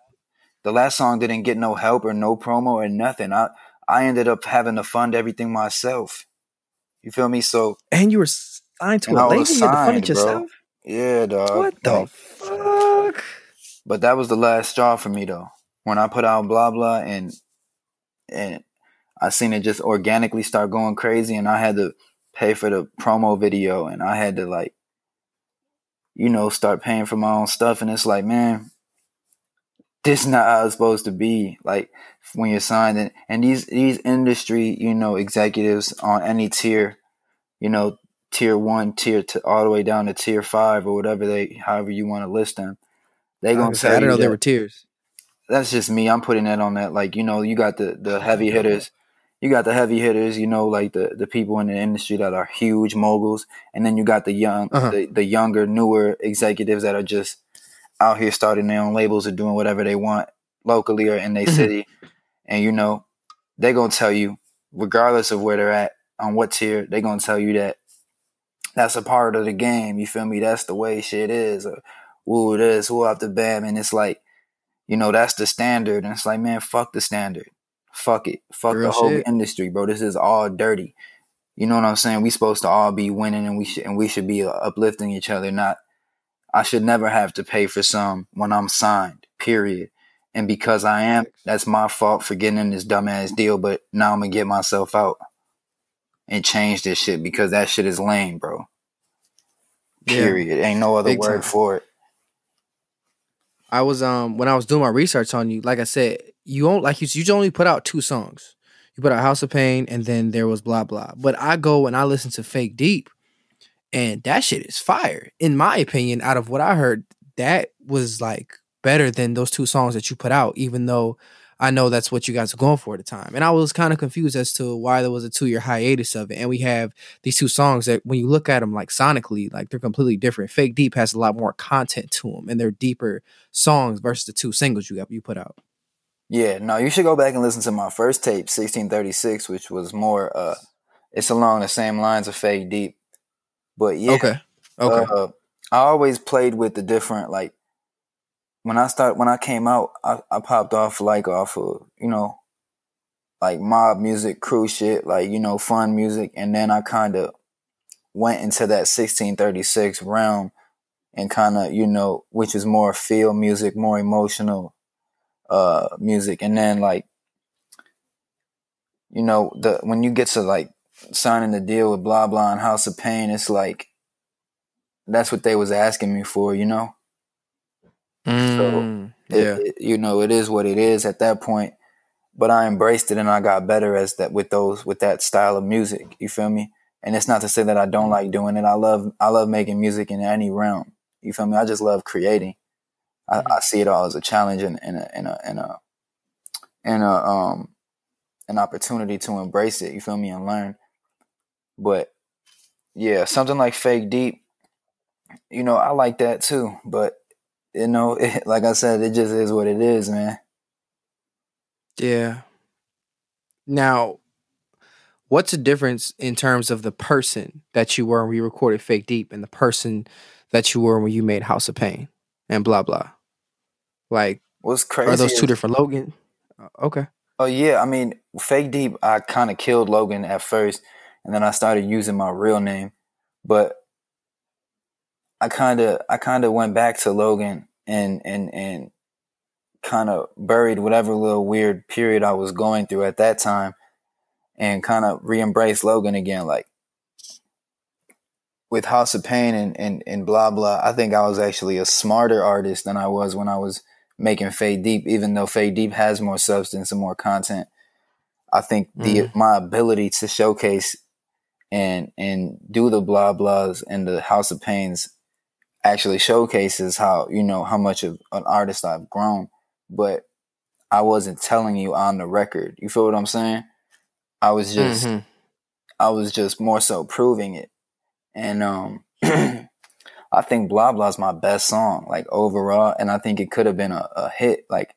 The last song didn't get no help or no promo or nothing. I I ended up having to fund everything myself. You feel me? So And you were signed to a label. was You had to fund signed, yourself. yeah, dog. What the like, fuck? But that was the last straw for me though. When I put out blah blah and and I seen it just organically start going crazy and I had to pay for the promo video and I had to like you know start paying for my own stuff and it's like man this is not how it's supposed to be like when you're signed and, and these these industry you know executives on any tier you know tier 1 tier to all the way down to tier 5 or whatever they however you want to list them they gonna say, I don't know there were tears. that's just me. I'm putting that on that. Like, you know, you got the, the heavy hitters. You got the heavy hitters, you know, like the, the people in the industry that are huge moguls. And then you got the young, Uh-huh. the, the younger, newer executives that are just out here starting their own labels or doing whatever they want locally or in their Mhm. city. And, you know, they're going to tell you, regardless of where they're at, on what tier, they're going to tell you that that's a part of the game. You feel me? That's the way shit is. Or, woo this, woo up the bam. And it's like, you know, that's the standard. And it's like, man, fuck the standard. Fuck it. Fuck Real the whole shit. industry, bro. This is all dirty. You know what I'm saying? We supposed to all be winning and we should and we should be uh, uplifting each other, not I should never have to pay for some when I'm signed, period. And because I am, that's my fault for getting in this dumbass deal, but now I'm gonna get myself out and change this shit because that shit is lame, bro. Yeah. Period. Ain't no other Big word time. for it. I was um when I was doing my research on you, like I said, you only like you you only put out two songs. You put out House of Pain and then there was blah blah. But I go and I listen to Fake Deep, and that shit is fire. In my opinion, out of what I heard, that was like better than those two songs that you put out, even though I know that's what you guys are going for at the time. And I was kind of confused as to why there was a two year hiatus of it. And we have these two songs that when you look at them like sonically, like they're completely different. Fake Deep has a lot more content to them and they're deeper songs versus the two singles you you put out. Yeah, no, you should go back and listen to my first tape, 1636, which was more uh it's along the same lines of Fake Deep. But yeah, Okay. Okay. uh, I always played with the different like when I start when I came out, I, I popped off like off of, you know, like mob music, crew shit, like, you know, fun music, and then I kinda went into that 1636 realm and kinda, you know, which is more feel music, more emotional uh music. And then like you know, the when you get to like signing the deal with blah blah and House of Pain, it's like that's what they was asking me for, you know. Mm, It- yeah. it- you know, it is what it is at that point. But I embraced it and I got better as that with those with that style of music. You feel me? And it's not to say that I don't like doing it. I love I love making music in any realm. You feel me? I just love creating. I, I see it all as a challenge and, and a and a and a and a um an opportunity to embrace it. You feel me and learn. But yeah, something like fake deep, you know, I like that too. But you know, it, like I said, it just is what it is, man. Yeah. Now, what's the difference in terms of the person that you were when you recorded Fake Deep and the person that you were when you made House of Pain and blah blah? Like, what's crazy? Are those two different Logan? Uh, okay. Oh yeah, I mean, Fake Deep, I kind of killed Logan at first, and then I started using my real name, but I kind of I kind of went back to Logan and and and kind of buried whatever little weird period I was going through at that time and kind of re-embrace Logan again. Like with House of Pain and, and, and blah, blah, I think I was actually a smarter artist than I was when I was making Fake Deep, even though Fake Deep has more substance and more content. I think the mm. my ability to showcase and and do the blah blahs and the House of Pains actually showcases how you know how much of an artist I've grown but I wasn't telling you on the record. You feel what I'm saying? I was just mm-hmm. I was just more so proving it. And um I think Blah Blah is my best song, like overall, and I think it could have been a, a hit. Like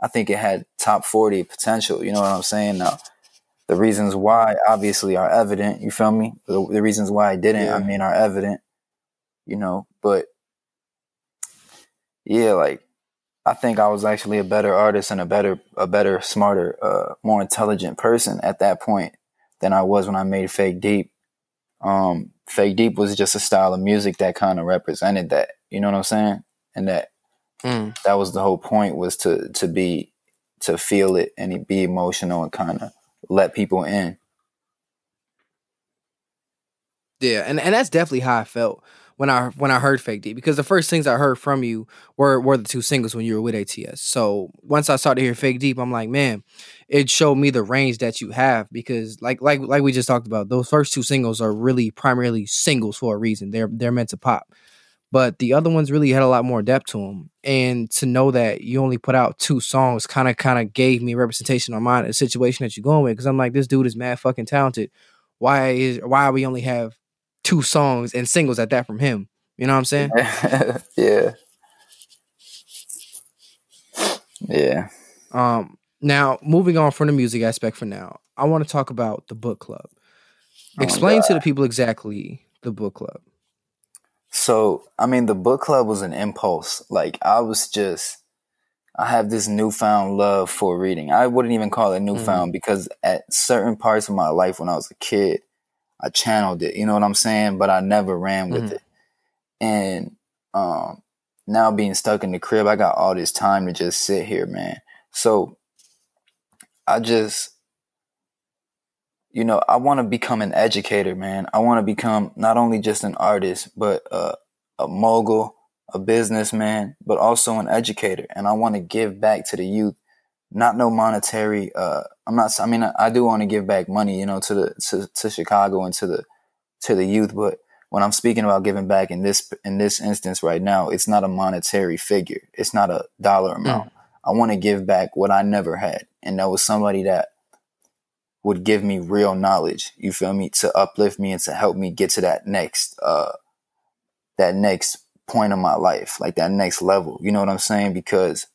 I think it had top 40 potential, you know what I'm saying? Now the reasons why obviously are evident, you feel me? The, the reasons why I didn't, yeah. I mean, are evident, you know, but yeah, like I think I was actually a better artist and a better, a better, smarter, uh, more intelligent person at that point than I was when I made Fake Deep. Um, Fake Deep was just a style of music that kind of represented that. You know what I'm saying? And that mm. that was the whole point was to to be to feel it and be emotional and kind of let people in. Yeah, and and that's definitely how I felt when I when I heard Fake Deep because the first things I heard from you were were the two singles when you were with ATS. So once I started to hear Fake Deep, I'm like, man, it showed me the range that you have because like like like we just talked about, those first two singles are really primarily singles for a reason. They're they're meant to pop. But the other ones really had a lot more depth to them, and to know that you only put out two songs kind of kind of gave me representation on my situation that you're going with. Because I'm like, this dude is mad fucking talented. Why is why we only have two songs and singles at that from him. You know what I'm saying? yeah. Yeah. Um now moving on from the music aspect for now, I want to talk about the book club. Oh Explain to the people exactly the book club. So, I mean, the book club was an impulse. Like I was just I have this newfound love for reading. I wouldn't even call it newfound mm-hmm. because at certain parts of my life when I was a kid, I channeled it. You know what I'm saying? But I never ran with mm-hmm. it. And um, now being stuck in the crib, I got all this time to just sit here, man. So I just, you know, I want to become an educator, man. I want to become not only just an artist, but uh, a mogul, a businessman, but also an educator. And I want to give back to the youth not no monetary. Uh, I'm not. I mean, I, I do want to give back money, you know, to the to, to Chicago and to the to the youth. But when I'm speaking about giving back in this in this instance right now, it's not a monetary figure. It's not a dollar hmm. amount. Mm. I want to give back what I never had, and that was somebody that would give me real knowledge. You feel me? To uplift me and to help me get to that next uh that next point of my life, like that next level. You know what I'm saying? Because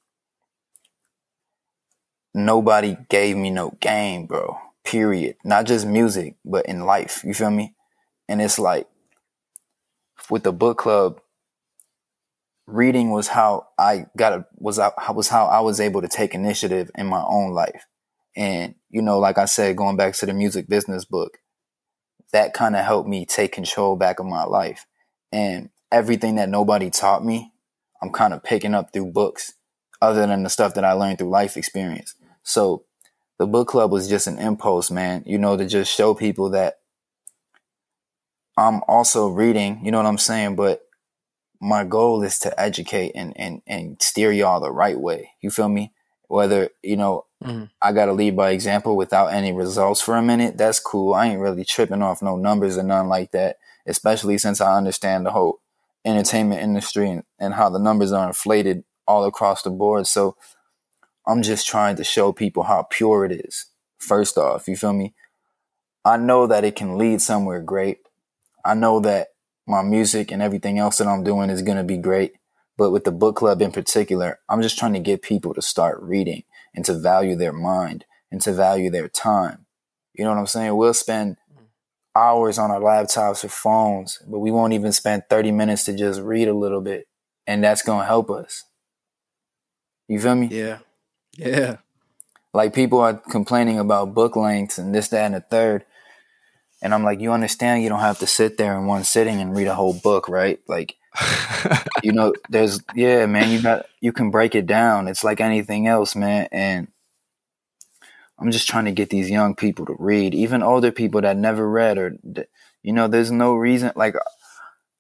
nobody gave me no game, bro. Period. Not just music, but in life. You feel me? And it's like with the book club, reading was how I got a, was was how I was able to take initiative in my own life. And you know, like I said, going back to the music business book, that kind of helped me take control back of my life. And everything that nobody taught me, I'm kind of picking up through books, other than the stuff that I learned through life experience. So the book club was just an impulse, man, you know, to just show people that I'm also reading, you know what I'm saying? But my goal is to educate and, and, and steer y'all the right way. You feel me? Whether, you know, mm. I got to lead by example without any results for a minute, that's cool. I ain't really tripping off no numbers or nothing like that, especially since I understand the whole entertainment industry and, and how the numbers are inflated all across the board. So I'm just trying to show people how pure it is First off, you feel me? I know that it can lead somewhere great. I know that my music and everything else that I'm doing is going to be great. But with the book club in particular, I'm just trying to get people to start reading and to value their mind and to value their time. You know what I'm saying? We'll spend hours on our laptops or phones, but we won't even spend 30 minutes to just read a little bit. And that's going to help us. You feel me? Yeah. Yeah. Like people are complaining about book lengths and this, that, and the third. And I'm like, you understand you don't have to sit there in one sitting and read a whole book, right? Like, you know, there's, yeah, man, you got, you can break it down. It's like anything else, man. And I'm just trying to get these young people to read, even older people that never read or, you know, there's no reason, like,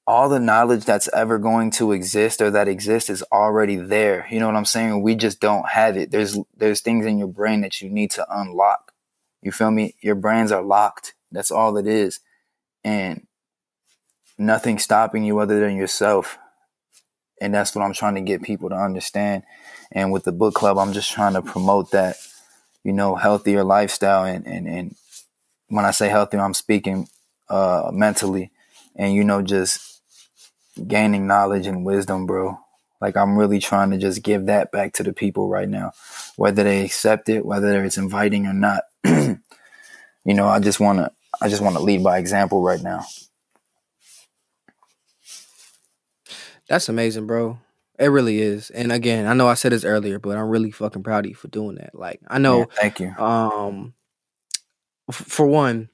all the knowledge that's ever going to exist or that exists is already there. You know what I'm saying? We just don't have it. There's there's things in your brain that you need to unlock. You feel me? Your brains are locked. That's all it is. And nothing stopping you other than yourself. And that's what I'm trying to get people to understand. And with the book club, I'm just trying to promote that, you know, healthier lifestyle and and, and when I say healthier, I'm speaking uh mentally and you know just gaining knowledge and wisdom, bro. Like I'm really trying to just give that back to the people right now, whether they accept it, whether it's inviting or not. you know, I just want to, I just want to lead by example right now. That's amazing, bro. It really is. And again, I know I said this earlier, but I'm really fucking proud of you for doing that. Like, I know. Yeah, thank you. Um, f- for one,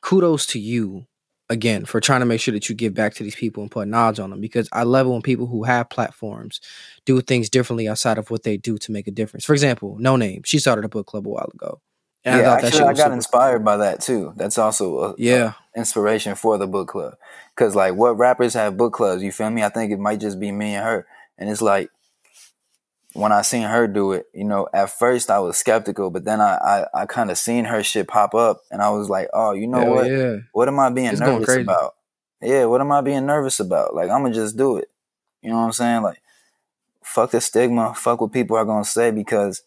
kudos to you again for trying to make sure that you give back to these people and put knowledge on them because I love it when people who have platforms do things differently outside of what they do to make a difference. For example, Noname, she started a book club a while ago. And yeah, I actually, I got inspired cool. by that too. That's also a, yeah a inspiration for the book club. Cause like, what rappers have book clubs? You feel me? I think it might just be me and her. And it's like, when I seen her do it, you know, at first I was skeptical, but then I I, I kind of seen her shit pop up, and I was like, oh, you know Hell what? Yeah. What am I being it's nervous about? Yeah, what am I being nervous about? Like I'm gonna just do it. You know what I'm saying? Like, fuck the stigma. Fuck what people are gonna say because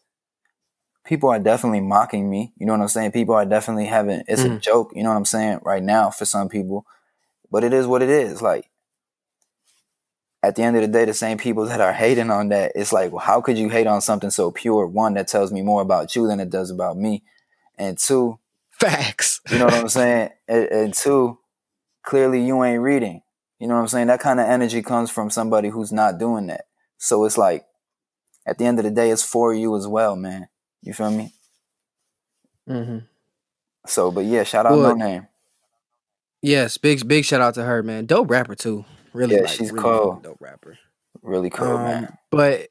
people are definitely mocking me. You know what I'm saying? People are definitely having it's mm. a joke. You know what I'm saying? Right now for some people, but it is what it is. Like at the end of the day, the same people that are hating on that, it's like, well, how could you hate on something so pure? One, that tells me more about you than it does about me. And two, facts. You know what I'm saying? And, and two, clearly you ain't reading. You know what I'm saying? That kind of energy comes from somebody who's not doing that. So it's like, at the end of the day, it's for you as well, man. You feel me? Mm-hmm. So, but yeah, shout out well, Noname. Yes, big big shout out to her, man. Dope rapper too. Really, yeah, like, she's really cool. Dope rapper. Really cool, um, man. But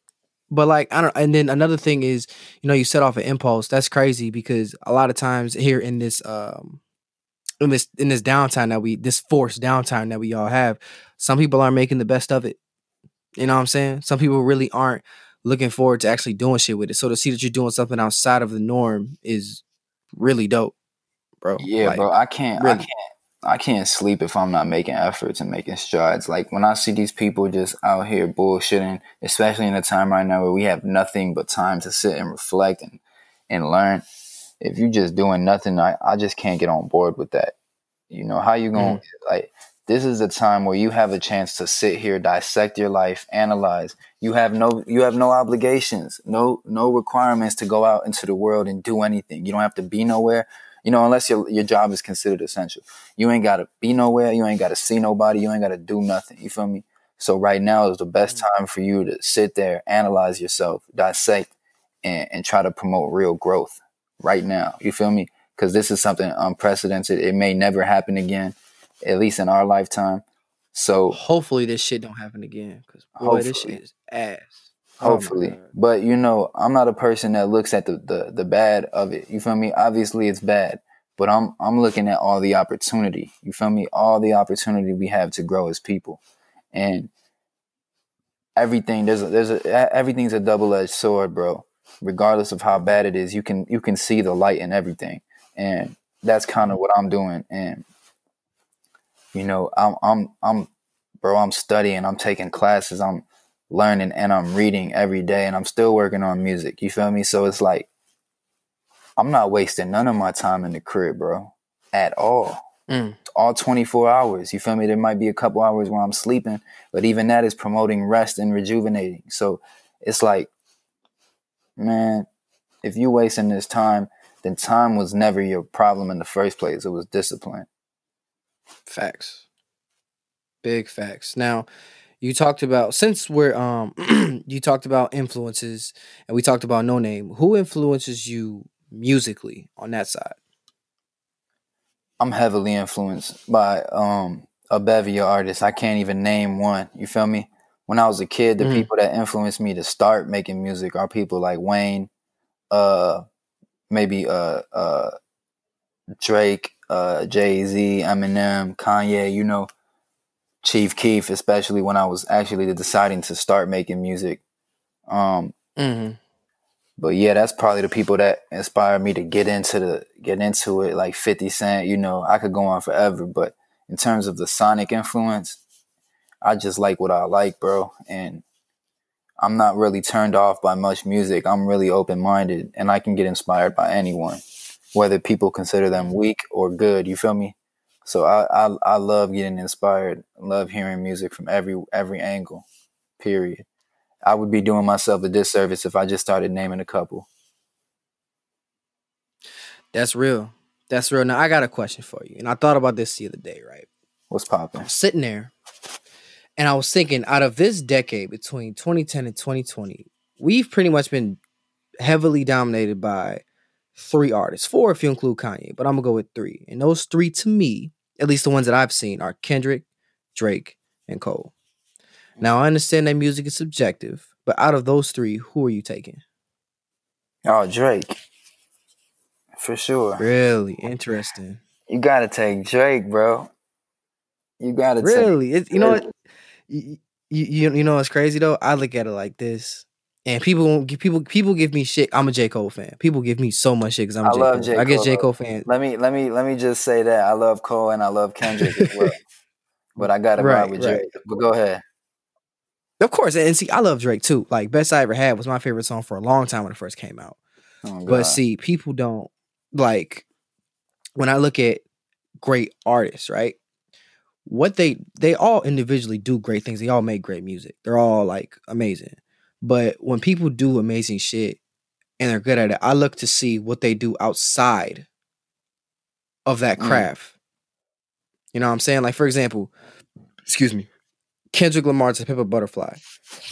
but like I don't and then another thing is, you know, you set off an impulse. That's crazy because a lot of times here in this um in this in this downtime that we this forced downtime that we all have, some people aren't making the best of it. You know what I'm saying? Some people really aren't looking forward to actually doing shit with it. So to see that you're doing something outside of the norm is really dope, bro. Yeah, like, bro. I can't really. I can't I can't sleep if I'm not making efforts and making strides. Like when I see these people just out here bullshitting, especially in a time right now where we have nothing but time to sit and reflect and, and learn. If you're just doing nothing, I, I just can't get on board with that. You know, how you going to, mm. like, this is a time where you have a chance to sit here, dissect your life, analyze. You have no, you have no obligations, no, no requirements to go out into the world and do anything. You don't have to be nowhere. You know, unless your your job is considered essential. You ain't gotta be nowhere, you ain't gotta see nobody, you ain't gotta do nothing. You feel me? So right now is the best mm. time for you to sit there, analyze yourself, dissect, and, and try to promote real growth right now. You feel me? Because this is something unprecedented. It may never happen again, at least in our lifetime. So hopefully this shit don't happen again. Because boy, this shit is ass. Oh, oh Hopefully. Oh but you know, I'm not a person that looks at the, the, the bad of it. You feel me? Obviously it's bad. But I'm I'm looking at all the opportunity. You feel me? All the opportunity we have to grow as people. And everything there's a, there's a everything's a double-edged sword, bro. Regardless of how bad it is, you can you can see the light in everything. And that's kind of what I'm doing and you know, I'm I'm I'm bro, I'm studying, I'm taking classes, I'm learning and I'm reading every day and I'm still working on music. You feel me? So it's like I'm not wasting none of my time in the crib, bro, at all. Mm. All 24 hours. You feel me? There might be a couple hours where I'm sleeping, but even that is promoting rest and rejuvenating. So it's like, man, if you wasting this time, then time was never your problem in the first place. It was discipline. Facts. Big facts. Now, you talked about since we're um you talked about influences and we talked about Noname Who influences you musically on that side? I'm heavily influenced by um a bevy of artists. I can't even name one. You feel me? When I was a kid, the Mhm. people that influenced me to start making music are people like Wayne, uh, maybe uh, uh, Drake, uh, Jay Z, Eminem, Kanye. You know, Chief Keef, especially when I was actually deciding to start making music. Um, Mm-hmm. but yeah, that's probably the people that inspired me to get into the get into it. Like Fifty Cent, you know, I could go on forever. But in terms of the sonic influence, I just like what I like, bro. And I'm not really turned off by much music. I'm really open minded, and I can get inspired by anyone, whether people consider them weak or good. You feel me? So I I, I love getting inspired. Love hearing music from every every angle. Period. I would be doing myself a disservice if I just started naming a couple. That's real. That's real. Now I got a question for you. And I thought about this the other day, right? What's popping? I was sitting there and I was thinking out of this decade between 2010 and 2020, we've pretty much been heavily dominated by three artists. Four if you include Kanye, but I'm gonna go with three. And those three to me, at least the ones that I've seen, are Kendrick, Drake, and Cole. Now I understand that music is subjective, but out of those three, who are you taking? Oh, Drake. For sure. Really interesting. You gotta take Drake, bro. You gotta take Really, it, you know what? You, you you know what's crazy though? I look at it like this, and people give people people give me shit. I'm a J Cole fan. People give me so much shit because I'm a I J love Cole. J. I get J. Cole fan. Let me let me let me just say that I love Cole and I love Kendrick as well. but I gotta Right, ride with right. Drake. But go ahead. Of course, and see, I love Drake too. Like best I ever had was my favorite song for a long time when it first came out. Oh, But see, people don't like when I look at great artists, right? What they they all individually do great things. They all make great music. They're all like amazing. But when people do amazing shit and they're good at it, I look to see what they do outside of that Mm. craft. You know what I'm saying? Like for example, excuse me, Kendrick Lamar's "To Pimp a Butterfly."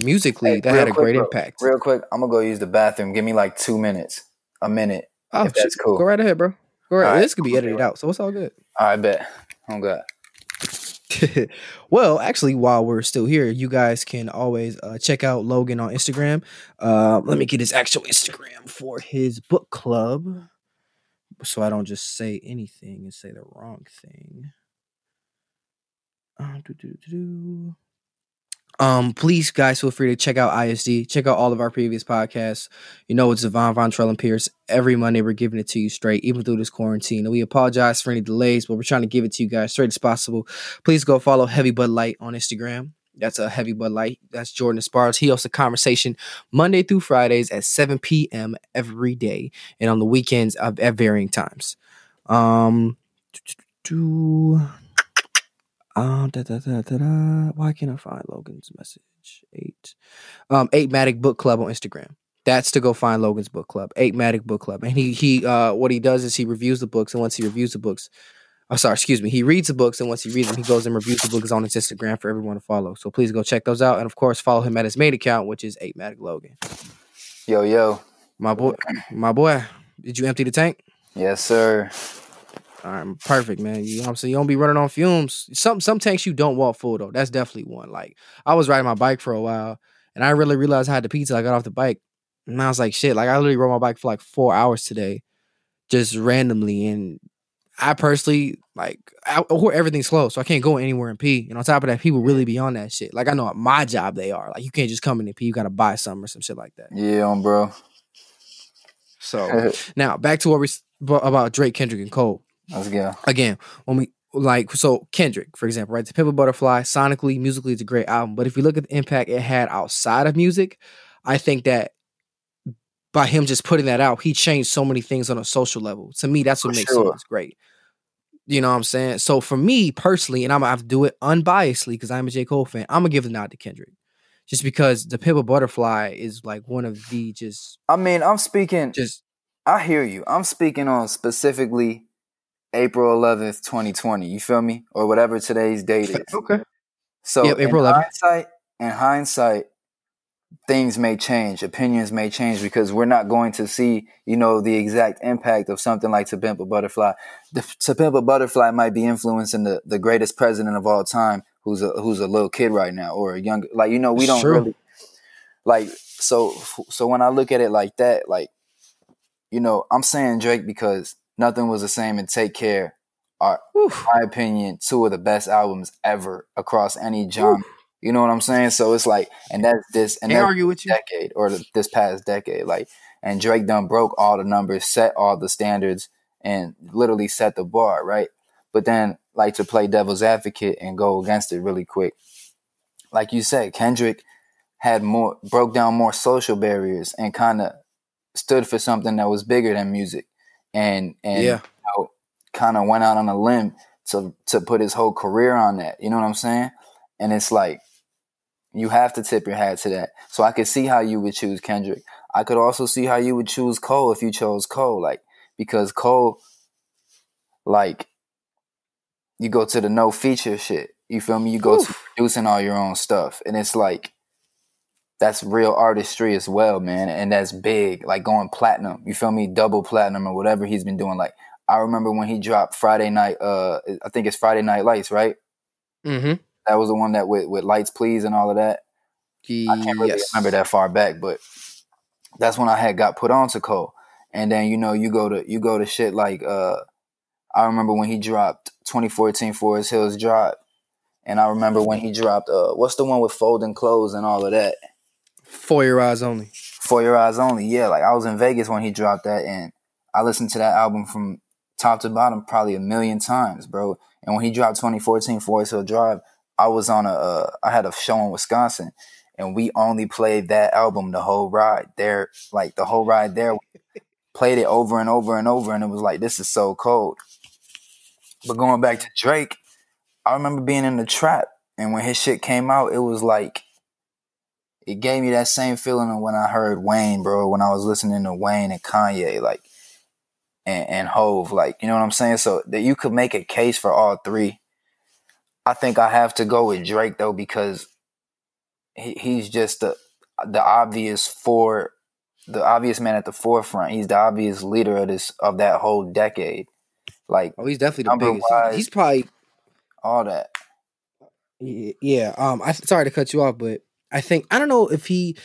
Musically, Hey, that had a quick, great bro. impact. Real quick, I'm gonna go use the bathroom. Give me like two minutes. A minute. oh, if that's cool. Go right ahead, bro. Go right. All right, This could be edited out, so it's all good. I bet. Oh god. well, actually, while we're still here, you guys can always uh, check out Logan on Instagram. Uh, let me get his actual Instagram for his book club, so I don't just say anything and say the wrong thing. Doo-doo-doo-doo. Um, please, guys, feel free to check out ISD. Check out all of our previous podcasts. You know, it's Devon Von Trell and Pierce. Every Monday, we're giving it to you straight, even through this quarantine. And we apologize for any delays, but we're trying to give it to you guys straight as possible. Please go follow Heavy Bud Light on Instagram. That's a Heavy Bud Light. That's Jordan Aspars. He hosts a conversation Monday through Fridays at 7 p.m. every day, and on the weekends at at varying times. Um, do um, da, da, da, da, da. Why can't I find Logan's message? Eight. Um, Eight Matic Book Club on Instagram. That's to go find Logan's book club. Eight Matic Book Club. And he he uh what he does is he reviews the books, and once he reviews the books, I'm sorry, excuse me, he reads the books, and once he reads them, he goes and reviews the books on his Instagram for everyone to follow. So please go check those out. And of course, follow him at his main account, which is Eight Matic Logan. Yo, yo. My boy, my boy, did you empty the tank? Yes, sir. All right, I'm perfect, man. You know what I'm saying? You don't be running on fumes. Some some tanks you don't walk full though. That's definitely one. Like I was riding my bike for a while and I really realized I had the pizza. I got off the bike. And I was like, shit, like I literally rode my bike for like four hours today, just randomly. And I personally like I, or everything's slow, so I can't go anywhere and pee. And on top of that, people really be on that shit. Like I know at my job they are. Like you can't just come in and pee. You gotta buy some or some shit like that. Yeah, um, bro. So now back to what we about Drake, Kendrick, and Cole. Let's go. again, when we like so Kendrick, for example, right? The Pimp a Butterfly, sonically, musically, it's a great album. But if you look at the impact it had outside of music, I think that by him just putting that out, he changed so many things on a social level. To me, that's what For makes sure. songs great. You know what I'm saying? So for me personally, and I'm gonna have to do it unbiasedly because I'm a J. Cole fan, I'm gonna give the nod to Kendrick. Just because the Pimp a Butterfly is like one of the just I mean, I'm speaking. just I hear you. I'm speaking on specifically April 11th, 2020. You feel me? Or whatever today's date is. okay. So Yep, April in 11th. hindsight, in hindsight, things may change, opinions may change because we're not going to see, you know, the exact impact of something like To Pimp a Butterfly. The, to Pimp a Butterfly might be influencing the, the greatest president of all time, who's a who's a little kid right now, or a young like you know we don't true. really like so so when I look at it like that, like you know, I'm saying Drake because nothing was the same and Take Care are Whew. my opinion, two of the best albums ever across any genre. You know what I'm saying? So it's like, and that's this, and that's argue with you. decade or the, this past decade. Like, and Drake done broke all the numbers, set all the standards, and literally set the bar, right? But then, like to play devil's advocate and go against it really quick, like you said, Kendrick had more broke down more social barriers and kind of stood for something that was bigger than music, and and Yeah. kind of went out on a limb to to put his whole career on that. You know what I'm saying? And it's like you have to tip your hat to that. So I could see how you would choose Kendrick. I could also see how you would choose Cole if you chose Cole, like because Cole, like, you go to the no feature shit. You feel me? You go to producing all your own stuff, and it's like that's real artistry as well, man, and that's big. Like going platinum. You feel me? Double platinum or whatever he's been doing. Like I remember when he dropped Friday night. Uh, I think it's Friday Night Lights, right? Mm-hmm. That was the one that with with Lights Please and all of that. I can't really Yes. remember that far back, but that's when I had got put on to Cole. And then you know you go to you go to shit like uh I remember when he dropped 2014 Forest Hills Drive, And I remember when he dropped uh what's the one with folding clothes and all of that? For your eyes only. For Your Eyes Only. Yeah, like I was in Vegas when he dropped that and I listened to that album from top to bottom probably a million times, bro. And when he dropped 2014 Forest Hill Drive, I was on a I had a show in Wisconsin and we only played that album the whole ride there like the whole ride there played it over and over and over and it was like this is so cold but going back to drake i remember being in the trap and when his shit came out it was like it gave me that same feeling of when i heard wayne bro when i was listening to wayne and kanye like and, and Hov like you know what i'm saying so that you could make a case for all three i think i have to go with drake though because he, he's just the the obvious for the obvious man at the forefront. He's the obvious leader of this of that whole decade. Like Oh, he's definitely the biggest. Wise- he's probably all that. Yeah. Um. I sorry to cut you off, but I think I don't know if he.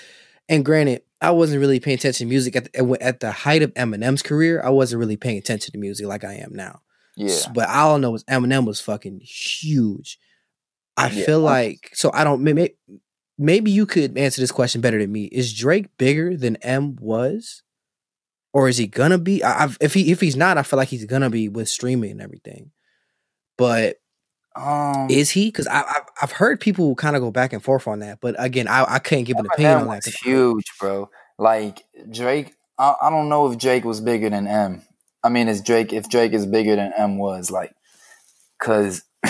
And granted, I wasn't really paying attention to music at the, at the height of Eminem's career. I wasn't really paying attention to music like I am now. Yeah. But all I know is Eminem was fucking huge. I Yeah. feel like so I don't maybe maybe you could answer this question better than me. Is Drake bigger than M was, or is he gonna be? I, I've, if he if he's not, I feel like he's gonna be with streaming and everything. But Um is he? Because I've I've heard people kind of go back and forth on that. But again, I I can't give an opinion on that. huge, bro. Like Drake I, I don't know if Drake was bigger than M. I mean is Drake if Drake is bigger than M was like cause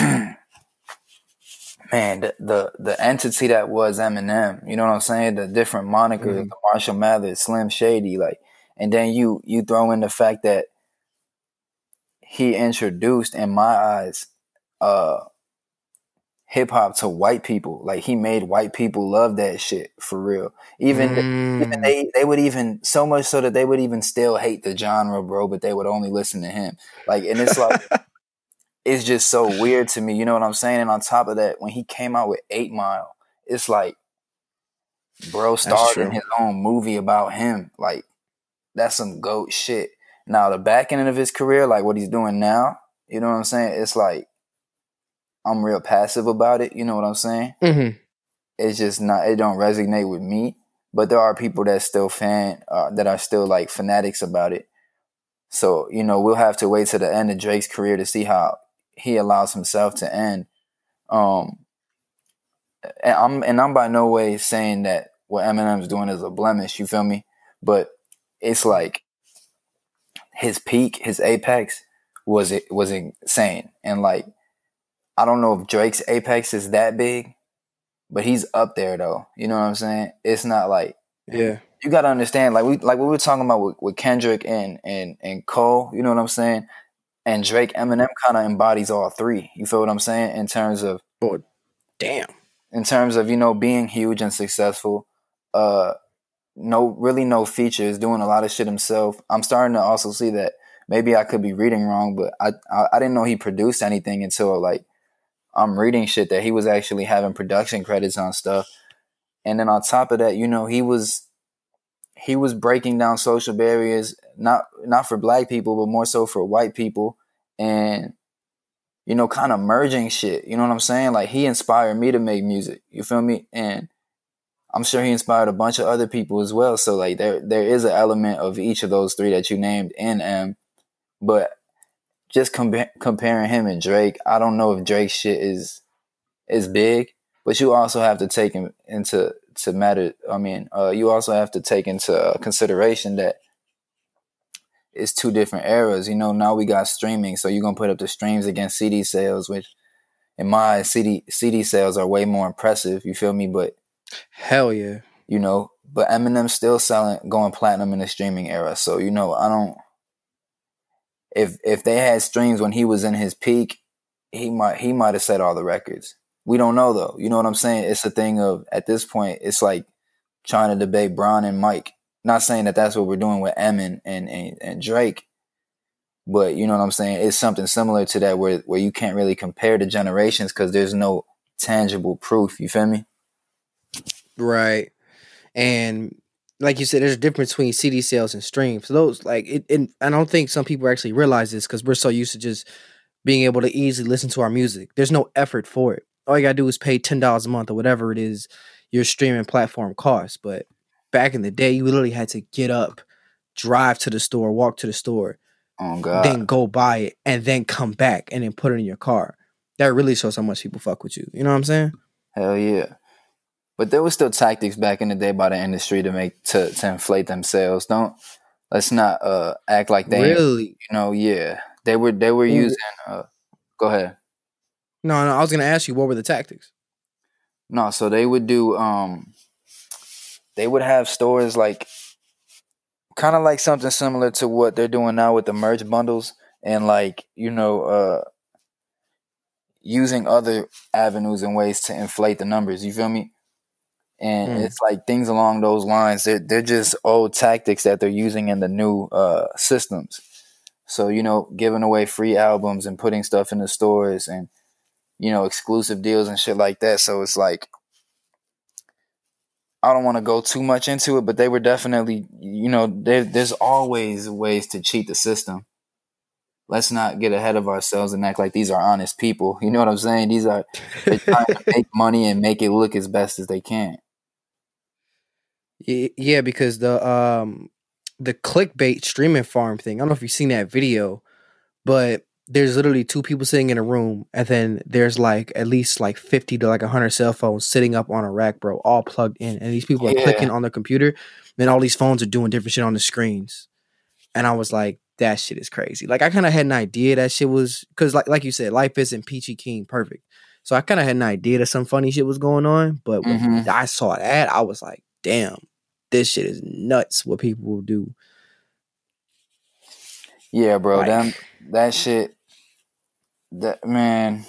man, the, the the entity that was Eminem, you know what I'm saying? The different monikers, Mhm. the Marshall Mathers, Slim Shady, like, and then you you throw in the fact that he introduced, in my eyes, uh, hip hop to white people. Like he made white people love that shit for real. Even even Mm. they they would even so much so that they would even still hate the genre, bro, but they would only listen to him. Like, and it's like it's just so weird to me. You know what I'm saying? And on top of that, when he came out with Eight Mile, it's like, bro, starred in his own movie about him. Like, that's some goat shit. Now the back end of his career, like what he's doing now, you know what I'm saying? It's like I'm real passive about it. You know what I'm saying? Mhm. it's just not it don't resonate with me but there are people that still fan uh, that are still like fanatics about it so you know we'll have to wait to the end of drake's career to see how he allows himself to end um and i'm and i'm by no way saying that what eminem's doing is a blemish you feel me but it's like his peak, his apex was it was insane, and like I don't know if Drake's apex is that big, but he's up there though. You know what I'm saying? It's not like yeah. You got to understand, like we like we were talking about with, with Kendrick and and and Cole. You know what I'm saying? And Drake, Eminem kind of embodies all three. You feel what I'm saying? In terms of, oh, damn. In terms of you know being huge and successful, uh, no really no features, doing a lot of shit himself. I'm starting to also see that maybe I could be reading wrong, but I I, I didn't know he produced anything until like I'm reading shit that he was actually having production credits on stuff. And then on top of that, you know, he was he was breaking down social barriers not not for black people, but more so for white people and you know, kind of merging shit. You know what I'm saying? Like he inspired me to make music. You feel me? And I'm sure he inspired a bunch of other people as well. So like there there is an element of each of those three that you named in M. But just com- comparing him and Drake, I don't know if Drake's shit is is big, but you also have to take him into to matter. I mean, uh, you also have to take into consideration that it's two different eras. You know, now we got streaming, so you're gonna put up the streams against CD sales, which in my CD CD sales are way more impressive. You feel me? But hell yeah, you know. But Eminem's still selling, going platinum in the streaming era. So you know, I don't if if they had streams when he was in his peak, he might he might have set all the records. We don't know though. You know what I'm saying? It's a thing of at this point, it's like trying to debate Bron and Mike. Not saying that that's what we're doing with Emin and, and, and Drake, but you know what I'm saying? It's something similar to that where where you can't really compare the generations because there's no tangible proof. You feel me? Right. And like you said, there's a difference between CD sales and streams. So those like it, it I don't think some people actually realize this because we're so used to just being able to easily listen to our music. There's no effort for it. All you gotta do is pay ten dollars a month or whatever it is your streaming platform costs. But back in the day, you literally had to get up, drive to the store, walk to the store, oh, then go buy it, and then come back and then put it in your car. That really shows how much people fuck with you. You know what I'm saying? Hell yeah. But there was still tactics back in the day by the industry to make to, to inflate themselves. Don't let's not uh act like they really you know, yeah. They were they were using uh go ahead. No, no, I was gonna ask you what were the tactics? No, so they would do um they would have stores like kind of like something similar to what they're doing now with the merge bundles and like, you know, uh using other avenues and ways to inflate the numbers. You feel me? And mm. it's like things along those lines. They're they're just old tactics that they're using in the new uh, systems. So you know, giving away free albums and putting stuff in the stores and you know exclusive deals and shit like that. So it's like I don't want to go too much into it, but they were definitely you know there, there's always ways to cheat the system. Let's not get ahead of ourselves and act like these are honest people. You know what I'm saying? These are they're trying to make money and make it look as best as they can. Yeah, because the um the clickbait streaming farm thing. I don't know if you've seen that video, but there's literally two people sitting in a room, and then there's like at least like fifty to like hundred cell phones sitting up on a rack, bro, all plugged in, and these people are yeah. clicking on their computer, and all these phones are doing different shit on the screens. And I was like, that shit is crazy. Like I kind of had an idea that shit was because like like you said, life isn't peachy keen perfect. So I kind of had an idea that some funny shit was going on, but mm-hmm. I saw that, I was like, damn, this shit is nuts what people will do. Yeah, bro. Like, that that shit that man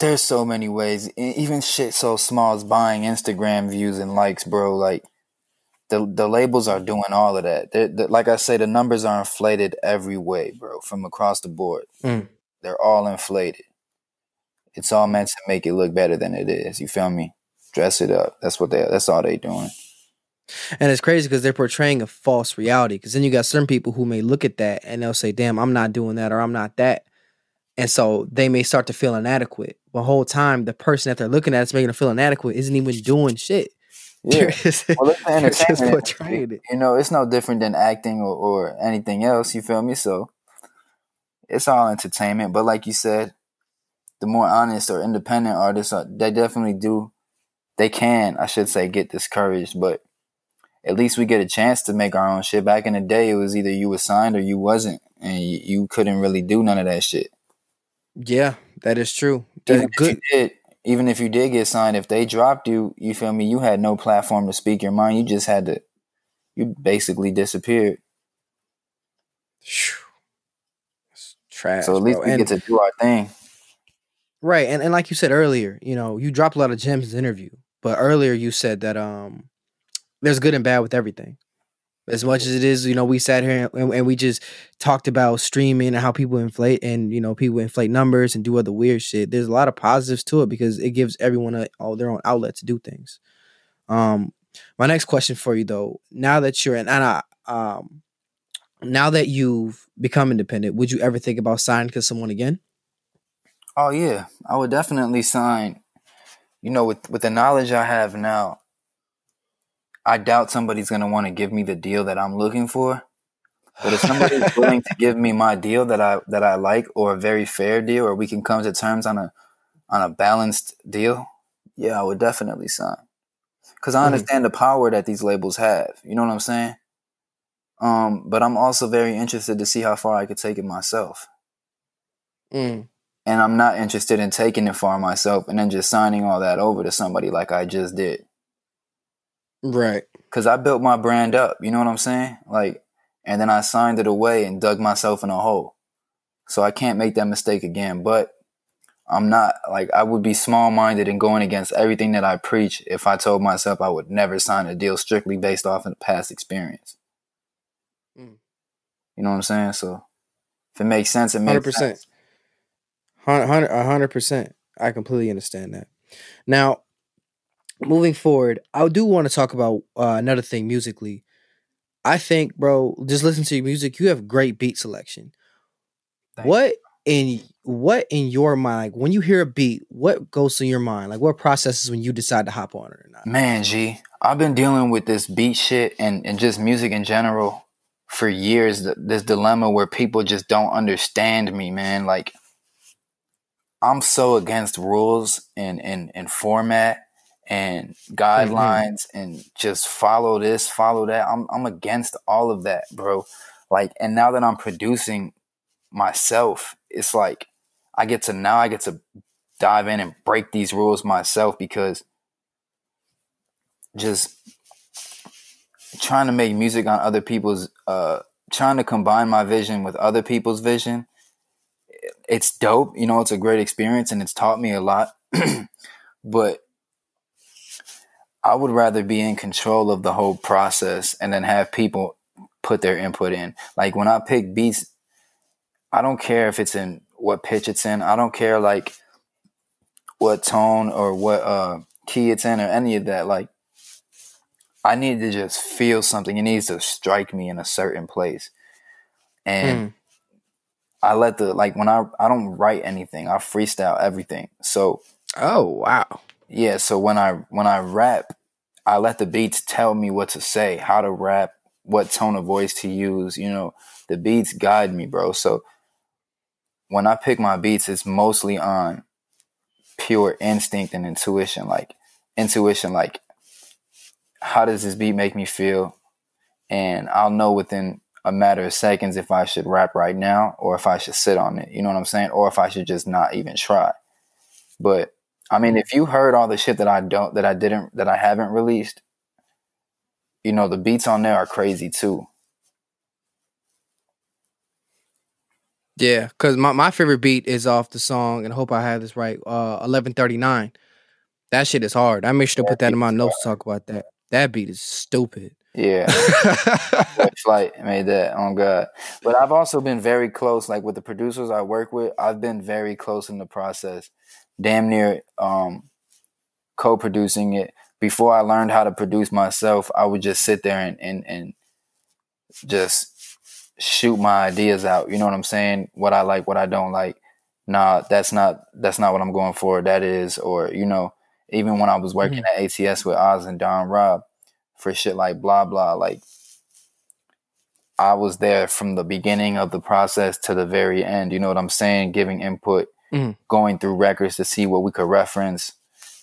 there's so many ways. Even shit so small as buying Instagram views and likes, bro. Like the the labels are doing all of that. They're, they're, like I say, the numbers are inflated every way, bro, from across the board. Mm. They're all inflated. It's all meant to make it look better than it is. You feel me? Dress it up. That's what they. That's all they doing. And it's crazy because they're portraying a false reality. Because then you got certain people who may look at that and they'll say, "Damn, I'm not doing that," or "I'm not that," and so they may start to feel inadequate. The whole time, the person that they're looking at is making them feel inadequate isn't even doing shit. Yeah, well, it's entertainment. You know, it's no different than acting or, or anything else. You feel me? So it's all entertainment. But like you said, the more honest or independent artists, are, they definitely do they can, I should say, get discouraged, but at least we get a chance to make our own shit. Back in the day, it was either you was signed or you wasn't, and you, you couldn't really do none of that shit. Yeah, that is true. Even That if good. you did, even if you did get signed, if they dropped you, you feel me? You had no platform to speak your mind. You just had to. You basically disappeared. It's trash. so at least bro. we And- get to do our thing. Right, and and like you said earlier, you know, you dropped a lot of gems in the interview, but earlier you said that um, there's good and bad with everything. As much as it is, you know, we sat here and, and we just talked about streaming and how people inflate and you know people inflate numbers and do other weird shit. There's a lot of positives to it because it gives everyone a, all their own outlet to do things. Um, my next question for you though, now that you're in, and I, um, now that you've become independent, would you ever think about signing to someone again? Oh yeah, I would definitely sign. You know, with with the knowledge I have now, I doubt somebody's gonna want to give me the deal that I'm looking for. But if somebody's willing to give me my deal that I that I like, or a very fair deal, or we can come to terms on a on a balanced deal, yeah, I would definitely sign. Because I Mhm. understand the power that these labels have. You know what I'm saying? Um, but I'm also very interested to see how far I could take it myself Mm. And I'm not interested in taking it far myself and then just signing all that over to somebody like I just did. Right. Cause I built my brand up, you know what I'm saying? Like, and then I signed it away and dug myself in a hole. So I can't make that mistake again. But I'm not like I would be small minded and going against everything that I preach if I told myself I would never sign a deal strictly based off of the past experience. Mm. You know what I'm saying? So if it makes sense, it makes Hundred percent. sense. Hundred, a hundred percent. I completely understand that. Now, moving forward, I do want to talk about uh, another thing musically. I think, bro, just listen to your music. You have great beat selection. Thank what in what in your mind when you hear a beat? What goes through your mind? Like what processes when you decide to hop on it or not? Man, G, I've been dealing with this beat shit and, and just music in general for years. This dilemma where people just don't understand me, man. Like, I'm so against rules and, and, and format and guidelines and just follow this, follow that. I'm, I'm against all of that, bro. Like, and now that I'm producing myself, it's like I get to now I get to dive in and break these rules myself because just trying to make music on other people's uh trying to combine my vision with other people's vision it's dope you know it's a great experience and it's taught me a lot but i would rather be in control of the whole process and then have people put their input in like when i pick beats i don't care if it's in what pitch it's in i don't care like what tone or what uh key it's in or any of that like I need to just feel something. It needs to strike me in a certain place. And Mm. I let the like when I I don't write anything. I freestyle everything. So Oh wow. yeah, so when I when I rap, I let the beats tell me what to say, how to rap, what tone of voice to use, you know. The beats guide me, bro. So when I pick my beats, it's mostly on pure instinct and intuition. Like intuition, like how does this beat make me feel? And I'll know within a matter of seconds if I should rap right now or if I should sit on it. You know what I'm saying? Or if I should just not even try. But I mean, if you heard all the shit that I don't, that I didn't, that I haven't released, you know, the beats on there are crazy too. Yeah, because my, my favorite beat is off the song, and I hope I have this right. Uh, eleven thirty nine. That shit is hard. I make sure to put that in my notes to talk about that. That beat is stupid. Yeah. Flight made that on God. But I've also been very close, like with the producers I work with, I've been very close in the process. Damn near um co-producing it. Before I learned how to produce myself, I would just sit there and and, and just shoot my ideas out. You know what I'm saying? What I like, what I don't like. Nah, that's not that's not what I'm going for. That is, or you know, even when I was working at ATS with Oz and Don Rob for shit like blah blah, like I was there from the beginning of the process to the very end. You know what I'm saying? Giving input, Mhm. going through records to see what we could reference,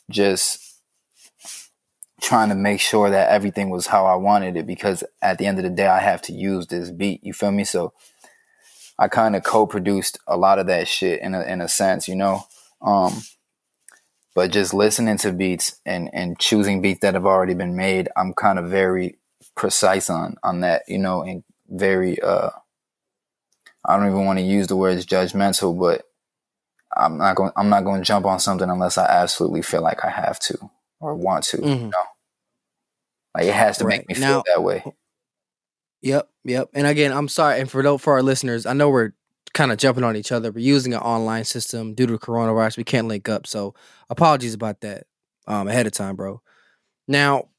just trying to make sure that everything was how I wanted it because at the end of the day I have to use this beat. You feel me? So I kind of co-produced a lot of that shit in a in a sense, you know. Um, but just listening to beats and and choosing beats that have already been made, I'm kind of very precise on on that, you know, and very uh I don't even want to use the words judgmental, but I'm not going I'm not going to jump on something unless I absolutely feel like I have to or want to, mm-hmm. you know. Like it has to right. make me feel now, that way. Yep, yep. And again, I'm sorry and for for our listeners, I know we're kind of jumping on each other. We're using an online system due to coronavirus. We can't link up, so apologies about that um, ahead of time, bro. Now,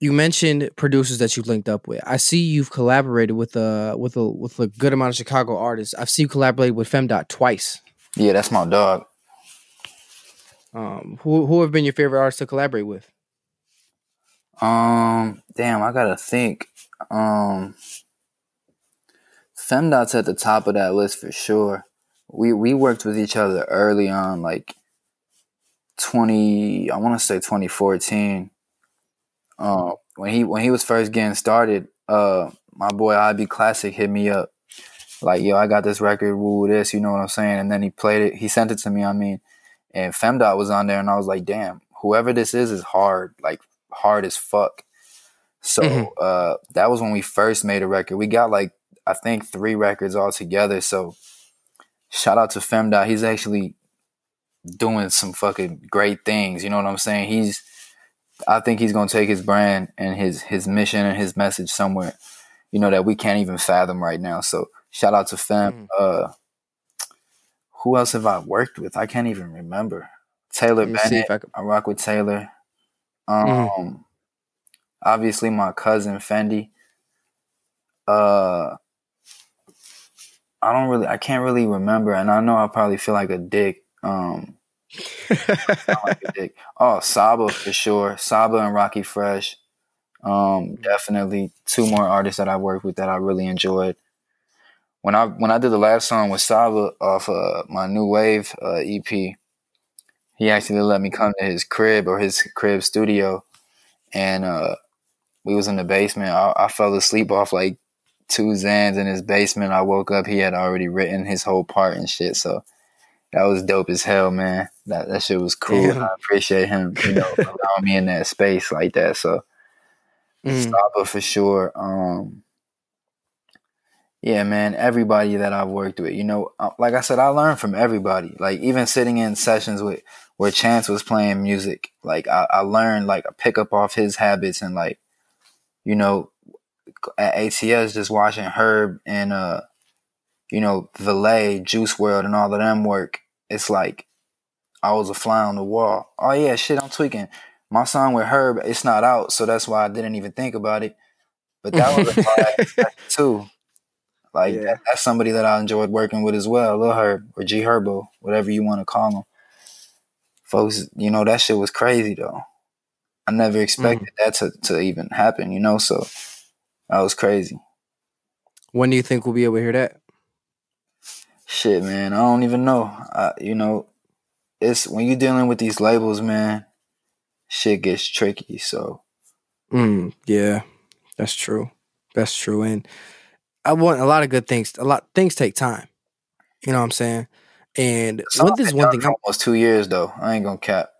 you mentioned producers that you've linked up with. I see you've collaborated with a with a with a good amount of Chicago artists. I've seen you collaborate with Femdot twice. Yeah, that's my dog. Um, who who have been your favorite artists to collaborate with? Um, damn, I gotta think. Um, Femdot's at the top of that list for sure. We we worked with each other early on, like twenty. I want to say twenty fourteen. Uh, when he when he was first getting started, uh, my boy IB Classic hit me up, like, "Yo, I got this record, woo this," you know what I'm saying? And then he played it. He sent it to me. I mean, and Femdot was on there, and I was like, "Damn, whoever this is is hard, like hard as fuck." So mm-hmm. uh, that was when we first made a record. We got like I think three records all together. So shout out to Femdot. He's actually doing some fucking great things. You know what I'm saying? He's I think he's gonna take his brand and his his mission and his message somewhere, you know, that we can't even fathom right now. So shout out to Fem. Mm. Uh who else have I worked with? I can't even remember. Taylor Bennett. I, I, rock with Taylor. Um mm. obviously my cousin Fendi. Uh I don't really I can't really remember and I know I probably feel like a dick. Um like a dick. Oh, Saba for sure. Saba and Rockie Fresh. Um, definitely two more artists that I worked with that I really enjoyed. When I when I did the last song with Saba off uh, my new wave uh, EP, he actually let me come to his crib or his crib studio, and uh, we was in the basement. I, I fell asleep off like two Xans in his basement. I woke up, he had already written his whole part and shit. So that was dope as hell, man. That that shit was cool. I appreciate him, you know, allowing me in that space like that. So mm. Saba for sure. Um yeah, man, everybody that I've worked with, you know, uh, like I said, I learned from everybody. Like even sitting in sessions with where Chance was playing music, like I, I learned like a pick up off his habits and like, you know, at ATS just watching Herb and uh, you know, Valee, Juice WRLD, and all of them work it's like I was a fly on the wall. Oh yeah, shit, I'm tweaking. My song with Herb, it's not out, so that's why I didn't even think about it. But that was a too. Like yeah. that, that's somebody that I enjoyed working with as well, Lil Herb or G Herbo, whatever you want to call him. Folks, you know that shit was crazy though. I never expected mm. that to, to even happen, you know. So that was crazy. When do you think we'll be able to hear that? Shit, man, I don't even know. I, you know, it's when you're dealing with these labels, man. Shit gets tricky. So, mm, yeah, that's true. That's true. And I want a lot of good things. A lot things take time. You know what I'm saying? And what is one thing? Almost two years though. I ain't gonna cap.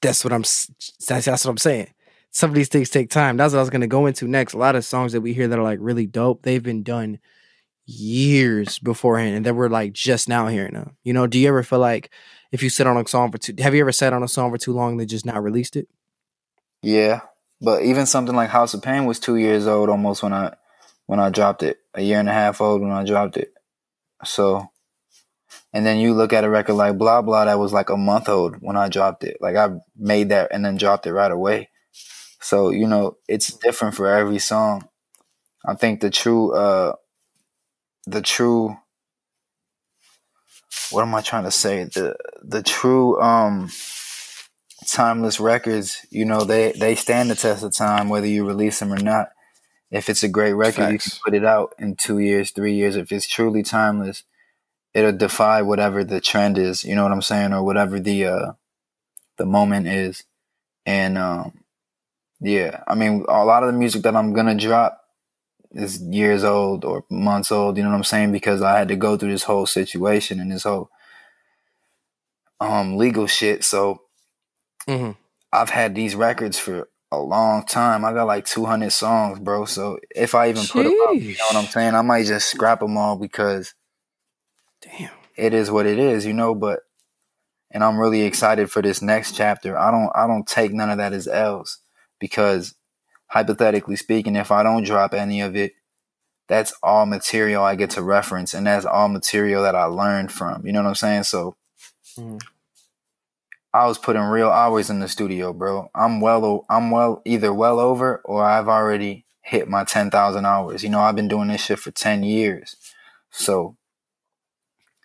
That's what I'm. That's, that's what I'm saying. Some of these things take time. That's what I was gonna go into next. A lot of songs that we hear that are like really dope. They've been done years beforehand and then we're like just now hearing them. You know, do you ever feel like if you sit on a song for too have you ever sat on a song for too long and just not released it? Yeah. But even something like House of Pain was two years old almost when I when I dropped it. A year and a half old when I dropped it. So and then you look at a record like Blah Blah that was like a month old when I dropped it. Like I made that and then dropped it right away. So, you know, it's different for every song. I think the true uh the true what am I trying to say? The the true um timeless records, you know, they they stand the test of time whether you release them or not. If it's a great record, Facts. you can put it out in 2 years, 3 years. If it's truly timeless, it'll defy whatever the trend is, you know what I'm saying, or whatever the uh the moment is. And um Yeah, I mean, a lot of the music that I'm gonna drop is years old or months old. You know what I'm saying? Because I had to go through this whole situation and this whole um legal shit. So Mhm. I've had these records for a long time. I got like 200 songs, bro. So if I even put them up, you know what I'm saying? I might just scrap them all because Damn. it is what it is, you know. But and I'm really excited for this next chapter. I don't I don't take none of that as L's because hypothetically speaking, if I don't drop any of it, that's all material I get to reference, and that's all material that I learned from. You know what I'm saying? So Mhm. I was putting real hours in the studio, bro. I'm well, I'm well, either well over or I've already hit my ten thousand hours. You know, I've been doing this shit for ten years. So,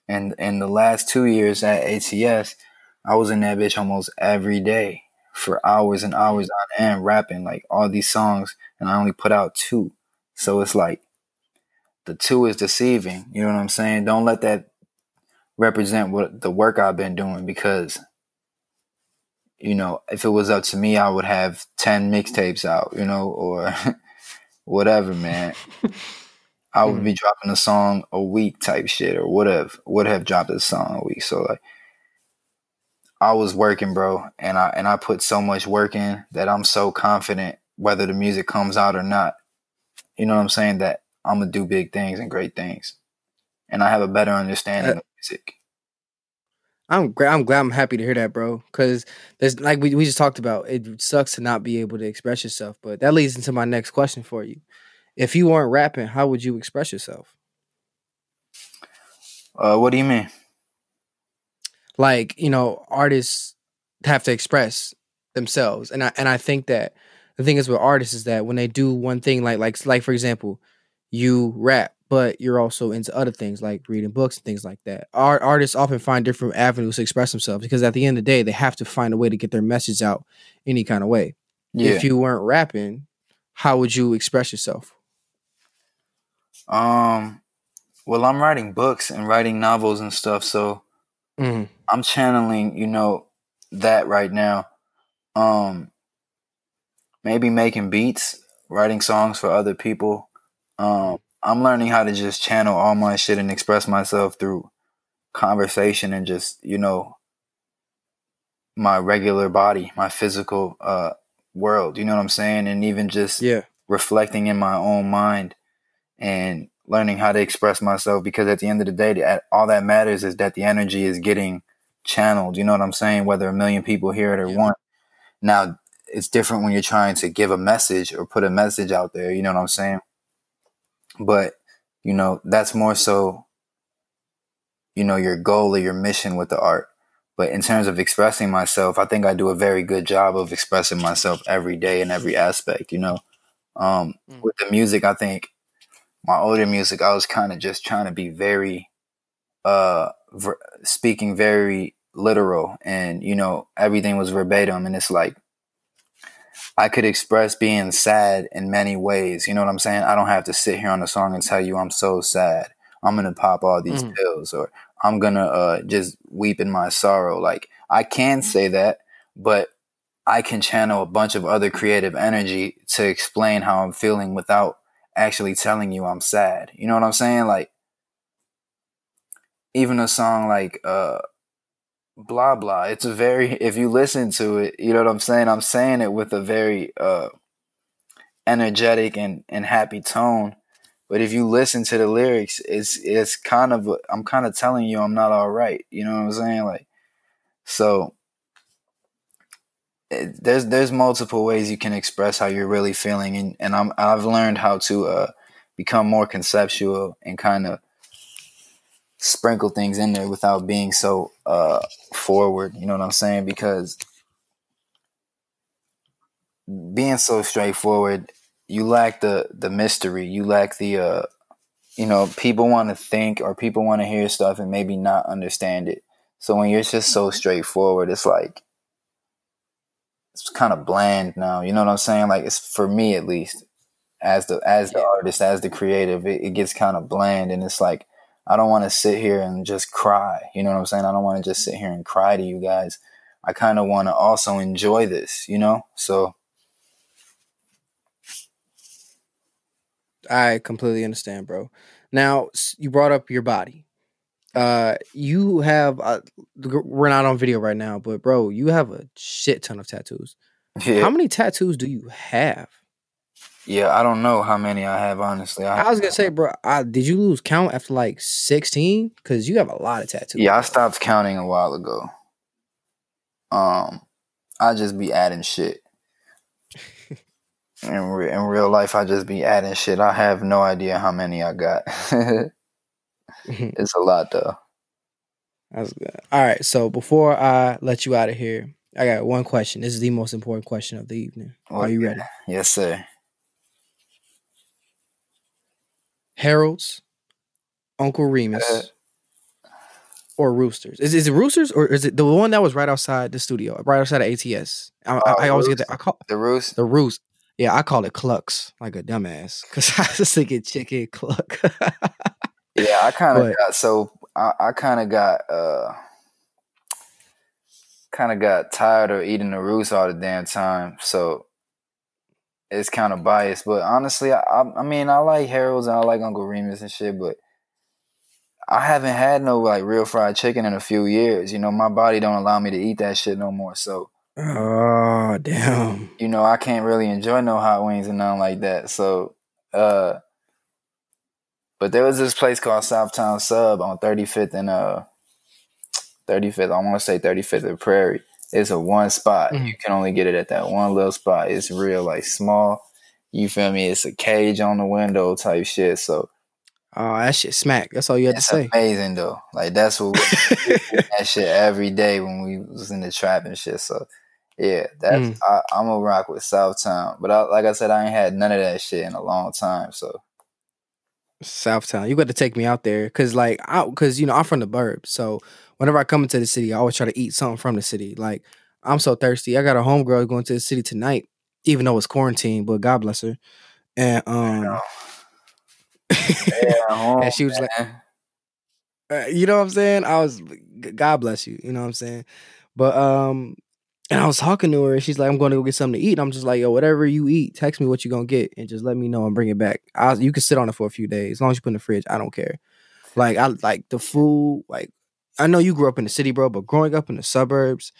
and in the last two years at ATS, I was in that bitch almost every day for hours and mm-hmm. hours on end, rapping like all these songs, and I only put out two. So it's like the two is deceiving. You know what I'm saying? Don't let that represent what the work I've been doing because you know, if it was up to me, I would have 10 mixtapes out, you know, or whatever, man. I would mm-hmm. be dropping a song a week type shit or whatever. Would have dropped a song a week. So like I was working, bro, and I and I put so much work in that I'm so confident whether the music comes out or not. You know what I'm saying? That I'm gonna do big things and great things. And I have a better understanding Uh, of music. I'm glad. I'm glad. I'm happy to hear that, bro. Because there's like we, we just talked about. It sucks to not be able to express yourself, but that leads into my next question for you. If you weren't rapping, how would you express yourself? Uh, what do you mean? Like you know, artists have to express themselves, and I and I think that the thing is with artists is that when they do one thing, like like like for example, you rap, but you're also into other things like reading books and things like that. Art artists often find different avenues to express themselves because at the end of the day, they have to find a way to get their message out any kind of way. Yeah. If you weren't rapping, how would you express yourself? Um, well, I'm writing books and writing novels and stuff, so Mm, I'm channeling, you know, that right now. Um, maybe making beats, writing songs for other people. Um, I'm learning how to just channel all my shit and express myself through conversation and just, you know, my regular body, my physical uh world. You know what I'm saying? And even just yeah, reflecting in my own mind and learning how to express myself because at the end of the day all that matters is that the energy is getting channeled. You know what i'm saying? Whether a million people hear it or Yeah. one. Now it's different when you're trying to give a message or put a message out there you know what i'm saying? But you know that's more so you know your goal or your mission with the art. But in terms of expressing myself i think i do a very good job of expressing myself every day in every aspect you know? Um, Mm. with the music i think my older music i was kind of just trying to be very uh ver- speaking very literal and you know everything was verbatim and it's like i could express being sad in many ways you know what i'm saying? I don't have to sit here on the song and tell you i'm so sad. I'm gonna pop all these Mhm. pills or i'm gonna uh just weep in my sorrow. Like i can say that but i can channel a bunch of other creative energy to explain how i'm feeling without actually telling you i'm sad. You know what i'm saying? Like even a song like uh blah blah it's a very if you listen to it you know what i'm saying? I'm saying it with a very uh energetic and and happy tone. But if you listen to the lyrics it's it's kind of I'm kind of telling you i'm not all right. You know what i'm saying? Like so there's there's multiple ways you can express how you're really feeling and, and I'm I've learned how to uh become more conceptual and kind of sprinkle things in there without being so uh forward you know what i'm saying? Because being so straightforward you lack the the mystery. You lack the uh you know people want to think or people want to hear stuff and maybe not understand it. So when you're just so straightforward it's like it's kind of bland now. You know what I'm saying? Like it's for me at least, as the as the yeah. artist, as the creative, it, it gets kind of bland, and it's like I don't want to sit here and just cry. You know what I'm saying? I don't want to just sit here and cry to you guys. I kind of want to also enjoy this. You know, so. I completely understand, bro. Now you brought up your body. Uh, you have uh, we're not on video right now, but bro, you have a shit ton of tattoos. Yeah. How many tattoos do you have? Yeah, I don't know how many I have. Honestly, I, I was gonna say, bro, I, did you lose count after like sixteen? Because you have a lot of tattoos. Yeah, I stopped counting a while ago. Um, I just be adding shit. in, re- in real life, I just be adding shit. I have no idea how many I got. it's a lot though. That's good. All right, so before I let you out of here, I got one question. This is the most important question of the evening. Are you ready? Yes, sir. Harold's, Uncle Remus, uh, or Roosters? Is, is it Roosters or is it the one that was right outside the studio, right outside of ATS? I, I, I always get that. I call the Roost. The Roost. Yeah, I call it Clucks like a dumbass because I was thinking chicken cluck. yeah, I kind of got so I, I kind of got uh kind of got tired of eating the Roost all the damn time. So it's kind of biased, but honestly, I, I mean, I like Harold's and I like Uncle Remus and shit, but I haven't had no like real fried chicken in a few years. You know, my body don't allow me to eat that shit no more. So, oh damn, you know, I can't really enjoy no hot wings and nothing like that. So, uh, but there was this place called Southtown Sub on 35th and uh 35th. I want to say 35th and Prairie. It's a one spot. Mm-hmm. You can only get it at that one little spot. It's real like small. You feel me? It's a cage on the window type shit. So Oh, that shit smack. That's all you had to say. Amazing though. Like that's what that shit every day when we was in the trap and shit. So yeah, that's mm. I, am a rock with Southtown. But I, like I said, I ain't had none of that shit in a long time. So Southtown, you got to take me out there because like I because you know I'm from the burbs. So whenever I come into the city, I always try to eat something from the city. Like I'm so thirsty. I got a homegirl going to the city tonight, even though it's quarantine. But God bless her. And um, yeah, and she was like, uh, you know what I'm saying? I was, God bless you. You know what I'm saying? But um, and I was talking to her, and she's like, "I'm going to go get something to eat." And I'm just like, "Yo, whatever you eat, text me what you're gonna get, and just let me know and bring it back. I, you can sit on it for a few days, as long as you put in the fridge. I don't care. Like I like the food. Like I know you grew up in the city, bro, but growing up in the suburbs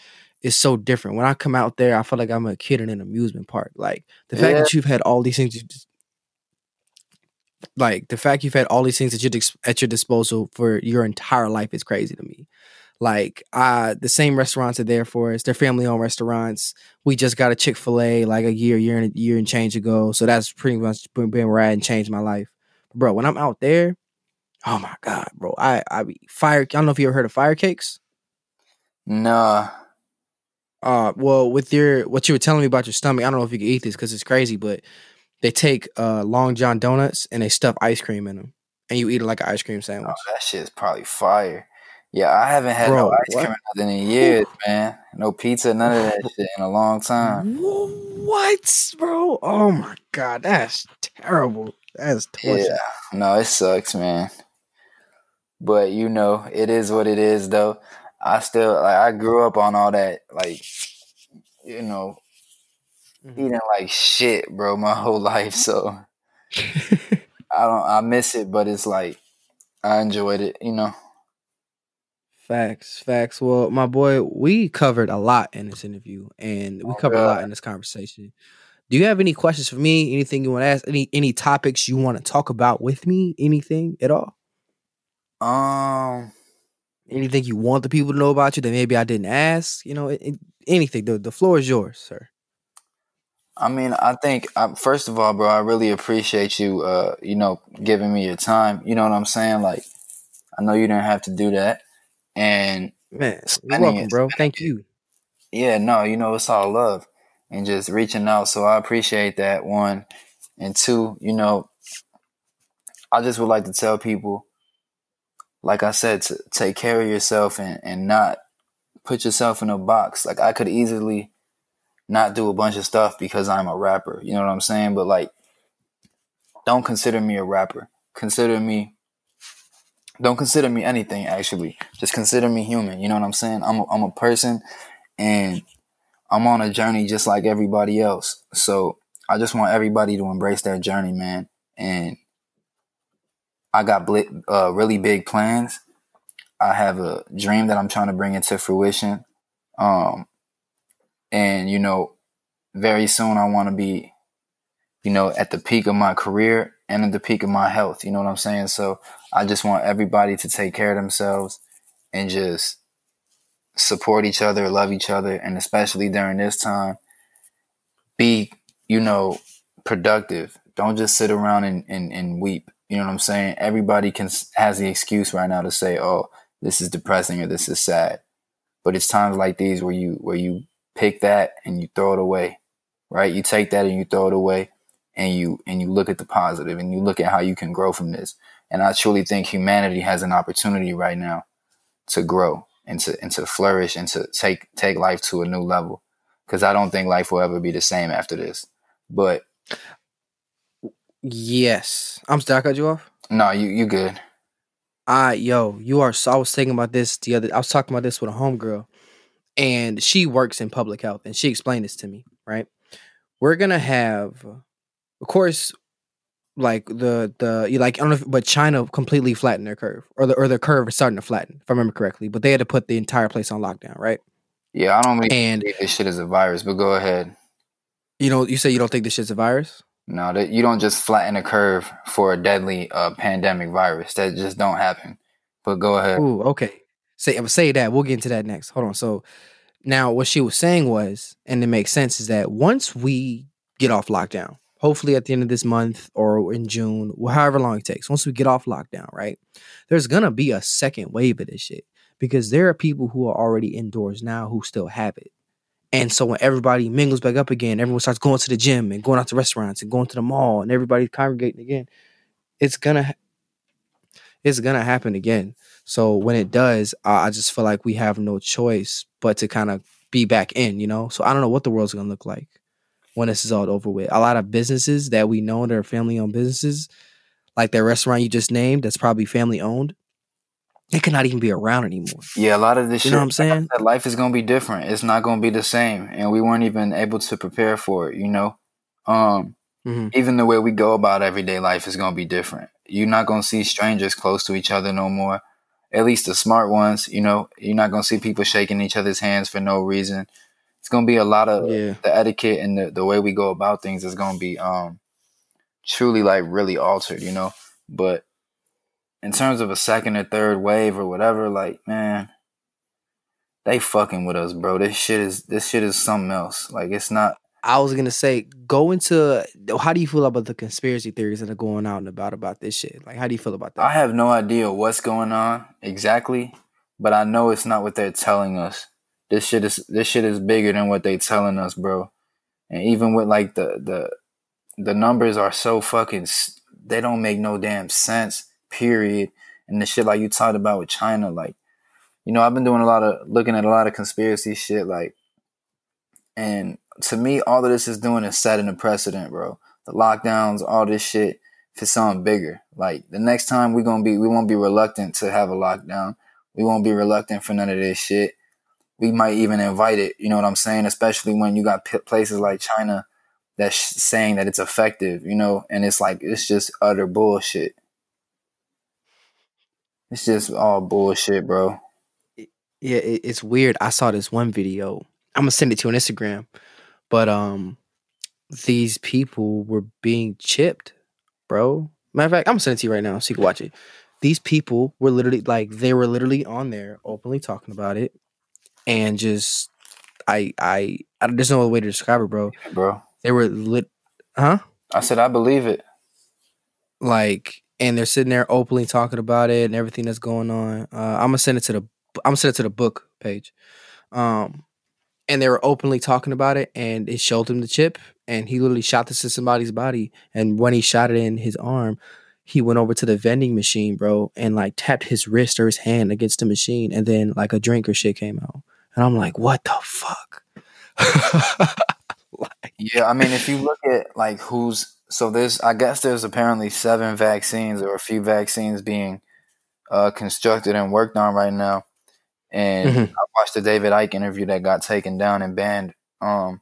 is so different. When I come out there, I feel like I'm a kid in an amusement park. Like the fact yeah. that you've had all these things, just, like the fact you've had all these things at your at your disposal for your entire life is crazy to me. Like uh the same restaurants are there for us. They're family owned restaurants. We just got a Chick fil A like a year, year and a year and change ago. So that's pretty much been where I and changed my life. Bro, when I'm out there, Oh my god, bro! I I be fire. I don't know if you ever heard of fire cakes. Nah. Uh, well, with your what you were telling me about your stomach, I don't know if you can eat this because it's crazy, but they take uh Long John donuts and they stuff ice cream in them, and you eat it like an ice cream sandwich. Oh, that shit's probably fire. Yeah, I haven't had bro, no ice what? cream in years, man. No pizza, none of that shit in a long time. What, bro? Oh my god, that's terrible. That's torture. Yeah, no, it sucks, man. But you know, it is what it is though. I still like I grew up on all that like you know mm-hmm. eating like shit, bro, my whole life. So I don't I miss it, but it's like I enjoyed it, you know. Facts, facts. Well, my boy, we covered a lot in this interview and we oh, covered God. a lot in this conversation. Do you have any questions for me? Anything you want to ask? Any any topics you want to talk about with me? Anything at all? Um, anything you want the people to know about you that maybe I didn't ask? You know, anything. The the floor is yours, sir. I mean, I think uh, first of all, bro, I really appreciate you. Uh, you know, giving me your time. You know what I'm saying? Like, I know you didn't have to do that, and man, you're welcome, bro. Thank you. Yeah, no, you know, it's all love and just reaching out. So I appreciate that one, and two, you know, I just would like to tell people like I said, to take care of yourself and, and not put yourself in a box. Like I could easily not do a bunch of stuff because I'm a rapper. You know what I'm saying? But like, don't consider me a rapper. Consider me. Don't consider me anything. Actually, just consider me human. You know what I'm saying? I'm a, I'm a person, and I'm on a journey just like everybody else. So I just want everybody to embrace that journey, man, and I got bl- uh, really big plans. I have a dream that I'm trying to bring into fruition. Um, and you know, very soon I want to be, you know, at the peak of my career and at the peak of my health. You know what I'm saying? So I just want everybody to take care of themselves and just support each other, love each other, and especially during this time, be, you know, productive. Don't just sit around and, and, and weep. You know what I'm saying? Everybody can has the excuse right now to say, "Oh, this is depressing or this is sad." But it's times like these where you where you pick that and you throw it away. Right? You take that and you throw it away and you and you look at the positive and you look at how you can grow from this. And I truly think humanity has an opportunity right now to grow and to and to flourish and to take take life to a new level. Because I don't think life will ever be the same after this. But yes, I'm still I cut you off. No, you you good. I yo, you are. So I was thinking about this the other. I was talking about this with a homegirl, and she works in public health, and she explained this to me. Right, we're gonna have, of course, like the the like I don't know, if, but China completely flattened their curve, or the or their curve is starting to flatten, if I remember correctly. But they had to put the entire place on lockdown, right? Yeah, I don't really And think this shit is a virus, but go ahead. you know, you say you don't think this shit's a virus. No, that you don't just flatten a curve for a deadly uh, pandemic virus. That just don't happen. But go ahead. Ooh, okay. Say I'm say that. We'll get into that next. Hold on. So now what she was saying was, and it makes sense, is that once we get off lockdown, hopefully at the end of this month or in June, however long it takes, once we get off lockdown, right? There's gonna be a second wave of this shit. Because there are people who are already indoors now who still have it. And so when everybody mingles back up again, everyone starts going to the gym and going out to restaurants and going to the mall and everybody's congregating again, it's gonna it's gonna happen again. So when it does, I just feel like we have no choice but to kind of be back in, you know. So I don't know what the world's gonna look like when this is all over with. A lot of businesses that we know that are family owned businesses, like that restaurant you just named, that's probably family owned, they cannot even be around anymore. Yeah, a lot of this You shit. know what I'm saying? that life is gonna be different. It's not gonna be the same, and we weren't even able to prepare for it. You know, um, hmm even the way we go about everyday life is gonna be different. You're not gonna see strangers close to each other no more. At least the smart ones. You know, you're not gonna see people shaking each other's hands for no reason. It's gonna be a lot of Yeah. the etiquette and the, the way we go about things is gonna be um truly like really altered. You know, but in terms of a second or third wave or whatever, like man, they fucking with us, bro. This shit is this shit is something else. Like it's not. I was gonna say, go into how do you feel about the conspiracy theories that are going out and about about this shit? Like, how do you feel about that? I have no idea what's going on exactly, but I know it's not what they're telling us. This shit is this shit is bigger than what they telling us, bro. And even with like the the the numbers are so fucking they don't make no damn sense. Period. And the shit like you talked about with China, like you know, I've been doing a lot of looking at a lot of conspiracy shit, like, and to me, all of this is doing is setting a precedent, bro. The lockdowns, all this shit for something bigger. Like the next time we gonna be, we won't be reluctant to have a lockdown. We won't be reluctant for none of this shit. We might even invite it. You know what I'm saying? Especially when you got p- places like China that's saying that it's effective. You know, and it's like it's just utter bullshit. It's just all bullshit, bro. yeah, it, it's weird. I saw this one video. I'm gonna send it to you on Instagram, but um, these people were being chipped, bro. Matter of fact, I'm gonna send it to you right now so you can watch it. These people were literally like they were literally on there openly talking about it, and just I I, I there's no other way to describe it, bro. Bro, They were lit, huh? I said I believe it. like and they're sitting there openly talking about it and everything that's going on. Uh, I'm gonna send it to the I'm gonna send it to the book page. Um, and they were openly talking about it, and it showed him the chip, and he literally shot this in somebody's body. And when he shot it in his arm, he went over to the vending machine, bro, and like tapped his wrist or his hand against the machine, and then like a drink or shit came out. And I'm like, what the fuck? like, Yeah, I mean, if you look at like who's so there's, I guess there's apparently seven vaccines or a few vaccines being uh, constructed and worked on right now. And Mhm. I watched the David Icke interview that got taken down and banned. Um,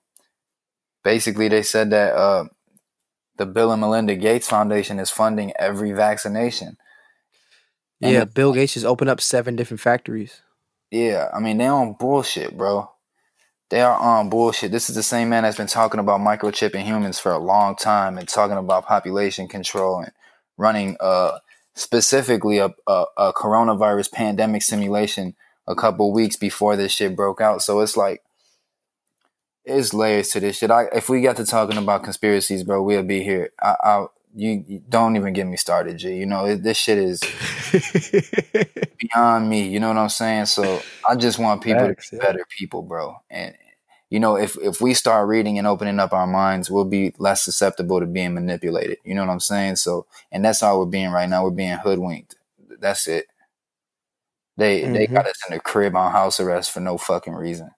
basically, they said that uh, the Bill and Melinda Gates Foundation is funding every vaccination. And yeah, Bill Gates just opened up seven different factories. Yeah, I mean they on bullshit, bro. They are on bullshit. This is the same man that's been talking about microchipping humans for a long time and talking about population control and running uh specifically a, a, a coronavirus pandemic simulation a couple weeks before this shit broke out. So it's like it's layers to this shit. I, if we got to talking about conspiracies, bro, we'll be here. I, you, you, don't even get me started, G. You know it, this shit is beyond me. You know what I'm saying? So I just want people to be better people, bro. And you know, if if we start reading and opening up our minds, we'll be less susceptible to being manipulated. You know what I'm saying? So, and that's all we're being right now. We're being hoodwinked. That's it. They mm-hmm. they got us in the crib on house arrest for no fucking reason.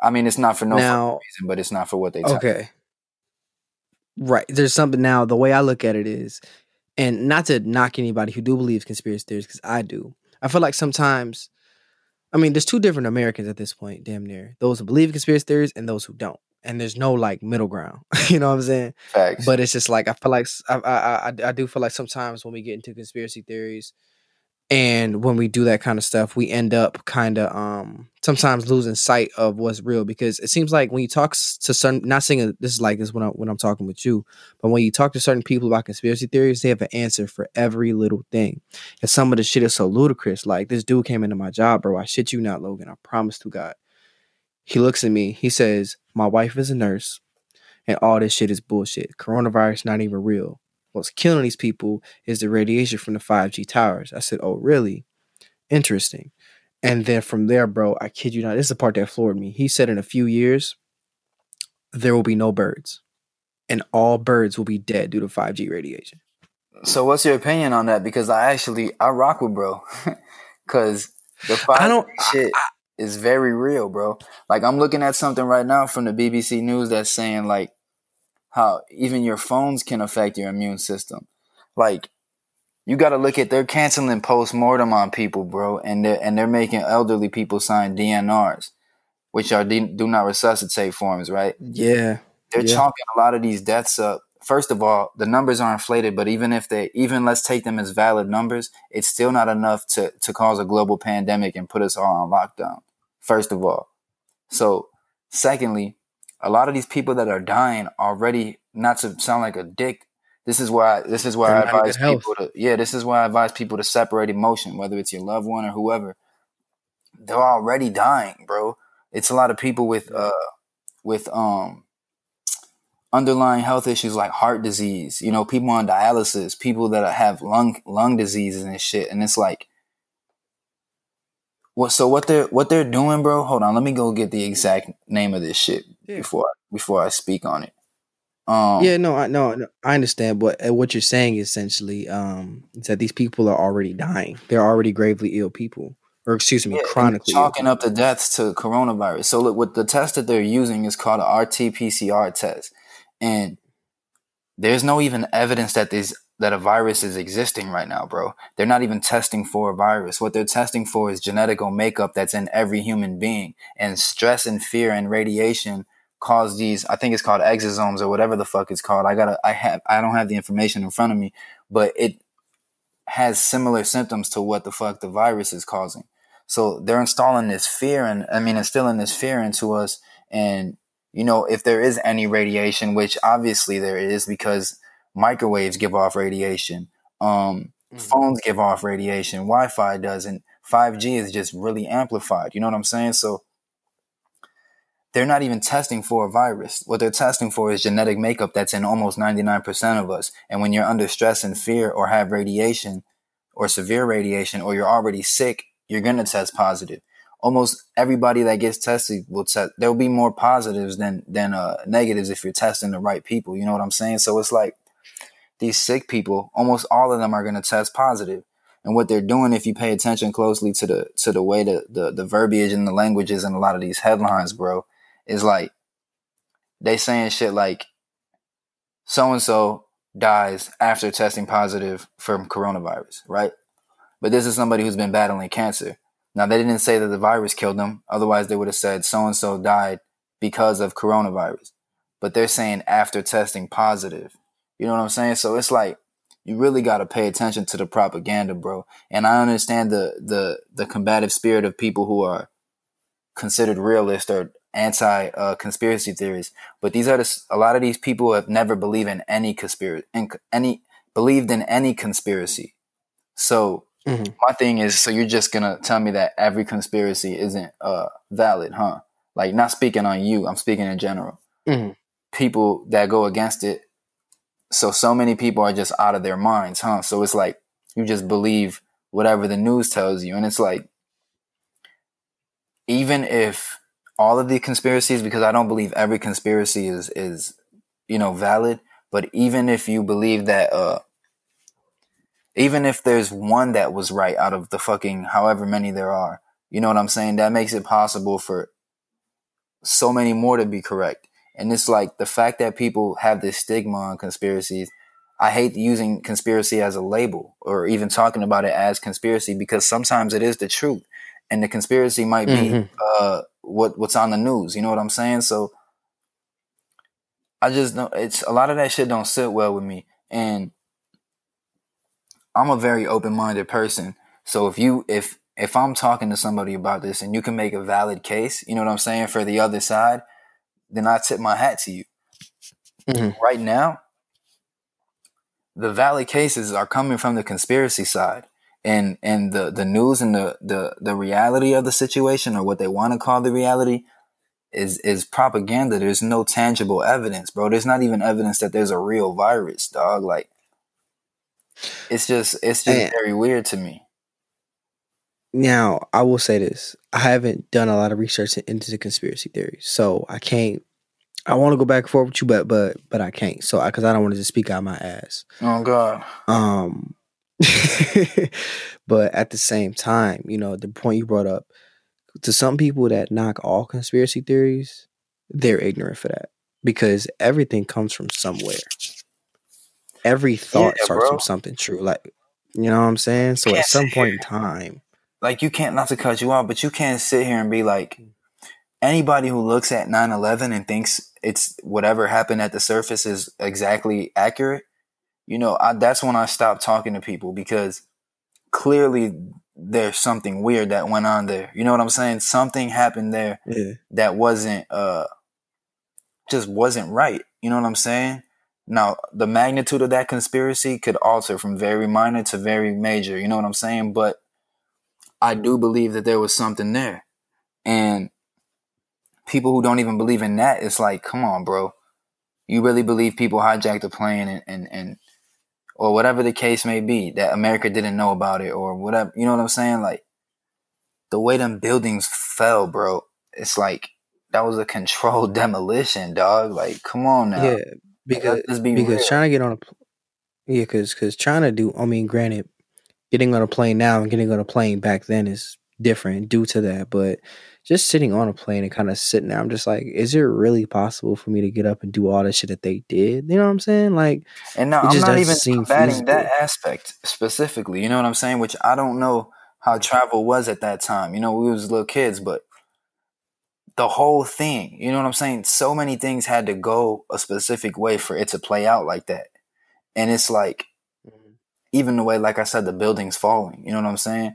I mean, it's not for no now, reason, but it's not for what they. Okay. Right. There's something now. The way I look at it is, and not to knock anybody who do believe conspiracy theories, because I do. I feel like sometimes, I mean, there's two different Americans at this point, damn near. Those who believe in conspiracy theories and those who don't. And there's no like middle ground. you know what I'm saying? Facts. But it's just like I feel like I, I I I do feel like sometimes when we get into conspiracy theories, and when we do that kind of stuff we end up kind of um sometimes losing sight of what's real because it seems like when you talk to certain not saying this is like this when, I, when i'm talking with you but when you talk to certain people about conspiracy theories they have an answer for every little thing. And some of the shit is so ludicrous like this dude came into my job bro i shit you not logan i promise to god. He looks at me he says my wife is a nurse and all this shit is bullshit. Coronavirus not even real what's killing these people is the radiation from the 5G towers. I said, Oh, really? Interesting. And then from there, bro, I kid you not, this is the part that floored me. He said in a few years, there will be no birds, and all birds will be dead due to 5G radiation. So, what's your opinion on that? Because I actually I rock with bro, because the 5G shit I, is very real, bro. Like I'm looking at something right now from the BBC News that's saying like how even your phones can affect your immune system. Like you got to look at they're canceling post mortem on people, bro, and they're and they're making elderly people sign DNRs, which are de- do not resuscitate forms, right? Yeah, they're yeah. chalking a lot of these deaths up. First of all, the numbers are inflated, but even if they even let's take them as valid numbers, it's still not enough to to cause a global pandemic and put us all on lockdown. First of all, so secondly, a lot of these people that are dying already, not to sound like a dick, this is why this is why I advise people to yeah, this is why I advise people to separate emotion, whether it's your loved one or whoever. They're already dying, bro. It's a lot of people with uh with um underlying health issues like heart disease, you know, people on dialysis, people that have lung lung diseases and shit. And it's like what so what they're what they're doing, bro? Hold on, let me go get the exact name of this shit yeah. before before I speak on it. Um, yeah, no, I no, I understand, but uh, what you're saying essentially um, is that these people are already dying. They're already gravely ill people, or excuse me, yeah, chronically chalking up the deaths to coronavirus. So look, what the test that they're using is called a RT-PCR test, and there's no even evidence that these that a virus is existing right now, bro. They're not even testing for a virus. What they're testing for is genetical makeup that's in every human being. And stress and fear and radiation cause these, I think it's called exosomes or whatever the fuck it's called. I gotta, I have, I don't have the information in front of me, but it has similar symptoms to what the fuck the virus is causing. So they're installing this fear and, I mean, instilling this fear into us. And, you know, if there is any radiation, which obviously there is because microwaves give off radiation. Um, mm-hmm. Phones give off radiation. Wi Fi doesn't. 5G is just really amplified. You know what I'm saying? So they're not even testing for a virus. What they're testing for is genetic makeup that's in almost 99% of us. And when you're under stress and fear or have radiation or severe radiation or you're already sick, you're going to test positive. Almost everybody that gets tested will test. There'll be more positives than than uh, negatives if you're testing the right people. You know what I'm saying? So it's like these sick people, almost all of them are going to test positive. And what they're doing, if you pay attention closely to the to the way the, the the verbiage and the languages in a lot of these headlines, bro, is like they saying shit like so and so dies after testing positive from coronavirus, right? But this is somebody who's been battling cancer. Now they didn't say that the virus killed them, otherwise they would have said so and so died because of coronavirus. But they're saying after testing positive. You know what I'm saying? So it's like you really got to pay attention to the propaganda, bro. And I understand the the the combative spirit of people who are considered realist or anti uh, conspiracy theories, but these are the, a lot of these people have never believed in any conspiracy, in any believed in any conspiracy. So mm-hmm. my thing is, so you're just gonna tell me that every conspiracy isn't uh, valid, huh? Like not speaking on you, I'm speaking in general. Mm-hmm. People that go against it. So so many people are just out of their minds, huh? So it's like you just believe whatever the news tells you, and it's like even if all of the conspiracies, because I don't believe every conspiracy is is you know valid, but even if you believe that, uh, even if there's one that was right out of the fucking however many there are, you know what I'm saying? That makes it possible for so many more to be correct. And it's like the fact that people have this stigma on conspiracies. I hate using conspiracy as a label or even talking about it as conspiracy because sometimes it is the truth and the conspiracy might be mm-hmm. uh, what what's on the news. You know what I'm saying? So I just don't. It's a lot of that shit don't sit well with me, and I'm a very open minded person. So if you if if I'm talking to somebody about this and you can make a valid case, you know what I'm saying for the other side, then I tip my hat to you. Mm-hmm. Right now, the valid cases are coming from the conspiracy side and and the the news and the the the reality of the situation or what they want to call the reality is is propaganda. There's no tangible evidence, bro. There's not even evidence that there's a real virus, dog. Like it's just it's just and very weird to me. Now, I will say this. I haven't done a lot of research into the conspiracy theories. So I can't I want to go back and forth with you, but but but I can't. So because I, I, don't want to just speak out my ass. Oh God. Um, but at the same time, you know, the point you brought up, to some people that knock all conspiracy theories, they're ignorant for that because everything comes from somewhere. Every thought yeah, starts bro. from something true. Like, you know what I'm saying? So at some point in time, like you can't not to cut you off, but you can't sit here and be like anybody who looks at 9/11 and thinks it's whatever happened at the surface is exactly accurate you know, I, that's when I stopped talking to people because clearly there's something weird that went on there. You know what I'm saying? Something happened there yeah. that wasn't uh just wasn't right. You know what I'm saying? Now, the magnitude of that conspiracy could alter from very minor to very major. You know what I'm saying? But I do believe that there was something there. And people who don't even believe in that, it's like, come on, bro. You really believe people hijacked the plane and, and, and or whatever the case may be that America didn't know about it or whatever. You know what I'm saying? Like the way them buildings fell, bro. It's like that was a controlled demolition, dog. Like, come on now. Yeah, because be because real. trying to get on a yeah, because because trying to do. I mean, granted, getting on a plane now and getting on a plane back then is different due to that, but just sitting on a plane and kind of sitting there, I'm just like, is it really possible for me to get up and do all the shit that they did? You know what I'm saying? Like, and now I'm not even combating that aspect specifically. You know what I'm saying? Which I don't know how travel was at that time. You know, we was little kids, but the whole thing, you know what I'm saying? So many things had to go a specific way for it to play out like that. And it's like. Even the way, like I said, the building's falling. You know what I'm saying?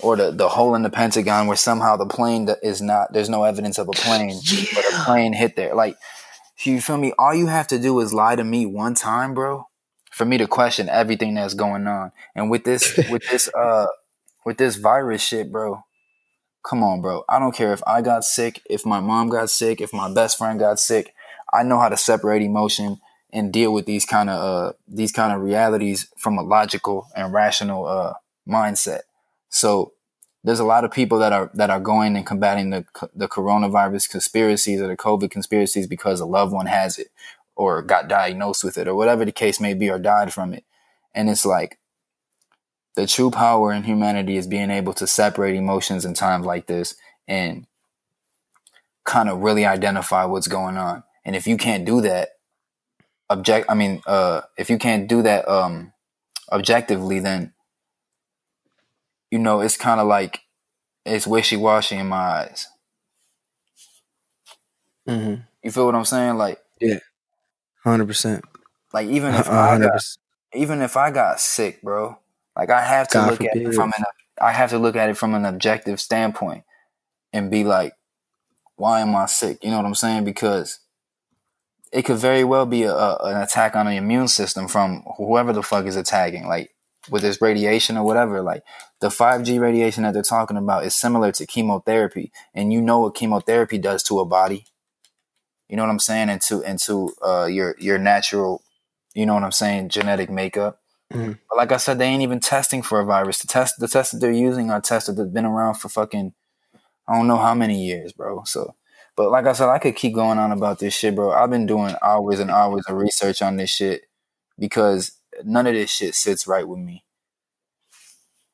or the, the hole in the Pentagon where somehow the plane is not, there's no evidence of a plane, yeah. but a plane hit there. Like, you feel me? All you have to do is lie to me one time, bro, for me to question everything that's going on. And with this, with this, uh, with this virus shit, bro, come on, bro. I don't care if I got sick, if my mom got sick, if my best friend got sick. I know how to separate emotion and deal with these kind of, uh, these kind of realities from a logical and rational, uh, mindset. So there's a lot of people that are that are going and combating the the coronavirus conspiracies or the COVID conspiracies because a loved one has it or got diagnosed with it or whatever the case may be or died from it. And it's like the true power in humanity is being able to separate emotions in times like this and kind of really identify what's going on. And if you can't do that, object I mean, uh if you can't do that um objectively, then you know, it's kind of like it's wishy washy in my eyes. Mm-hmm. You feel what I'm saying? Like, yeah, hundred percent. Like even if I got, even if I got sick, bro, like I have to God look forbid. at it from an I have to look at it from an objective standpoint and be like, why am I sick? You know what I'm saying? Because it could very well be a, a, an attack on the immune system from whoever the fuck is attacking, like with this radiation or whatever. Like the 5G radiation that they're talking about is similar to chemotherapy, and you know what chemotherapy does to a body. You know what I'm saying? Into into uh, your your natural, you know what I'm saying, genetic makeup. Mm-hmm. But like I said, they ain't even testing for a virus. The test, the tests that they're using are tests that have been around for fucking, I don't know how many years, bro. So, but like I said, I could keep going on about this shit, bro. I've been doing hours and hours of research on this shit because none of this shit sits right with me.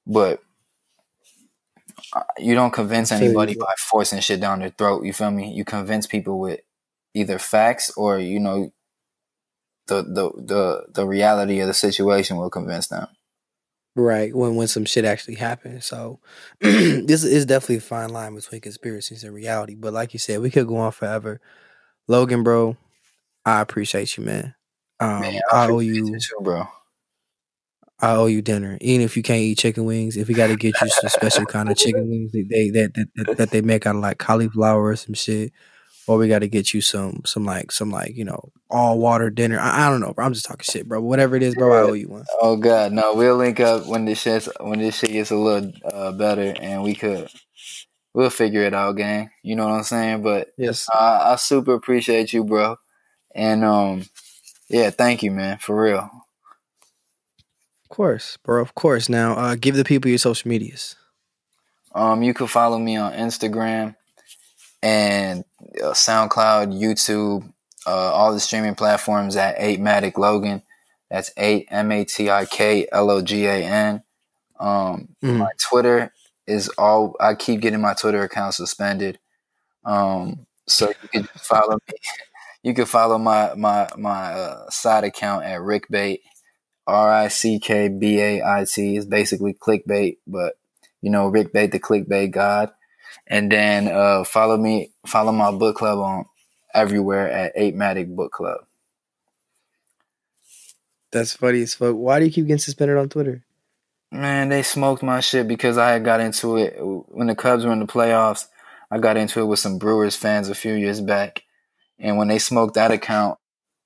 But uh, you don't convince anybody by forcing shit down their throat. You feel me? You convince people with either facts or you know the the the the reality of the situation will convince them. Right when when some shit actually happens. So this is definitely a fine line between conspiracies and reality. But like you said, we could go on forever. Logan, bro, I appreciate you, man. Um, man I, I owe you, you too, bro. I owe you dinner. Even if you can't eat chicken wings, if we got to get you some special kind of chicken wings that they that, that, that they make out of like cauliflower or some shit, or we got to get you some some like some like you know all water dinner. I, I, don't know, bro. I'm just talking shit, bro. Whatever it is, bro, I owe you one. Oh God, no, we'll link up when this shit when this shit gets a little uh, better, and we could we'll figure it out, gang. You know what I'm saying? But yes, uh, I super appreciate you, bro. And um, yeah, thank you, man, for real. Of course, bro. Of course. Now, uh, give the people your social medias. Um, you can follow me on Instagram and uh, SoundCloud, YouTube, uh, all the streaming platforms at 8matik Logan. That's 8 M A T I K L O G A N. Um, mm. My Twitter is all, I keep getting my Twitter account suspended. Um, so you can follow me. You can follow my my my uh, side account at Rickbait, R I C K B A I T. It's basically clickbait, but you know Rickbait, the clickbait god. And then uh, follow me, follow my book club on everywhere at 8matik Book Club. That's funny as fuck. Why do you keep getting suspended on Twitter? Man, they smoked my shit because I had got into it when the Cubs were in the playoffs. I got into it with some Brewers fans a few years back. And when they smoked that account,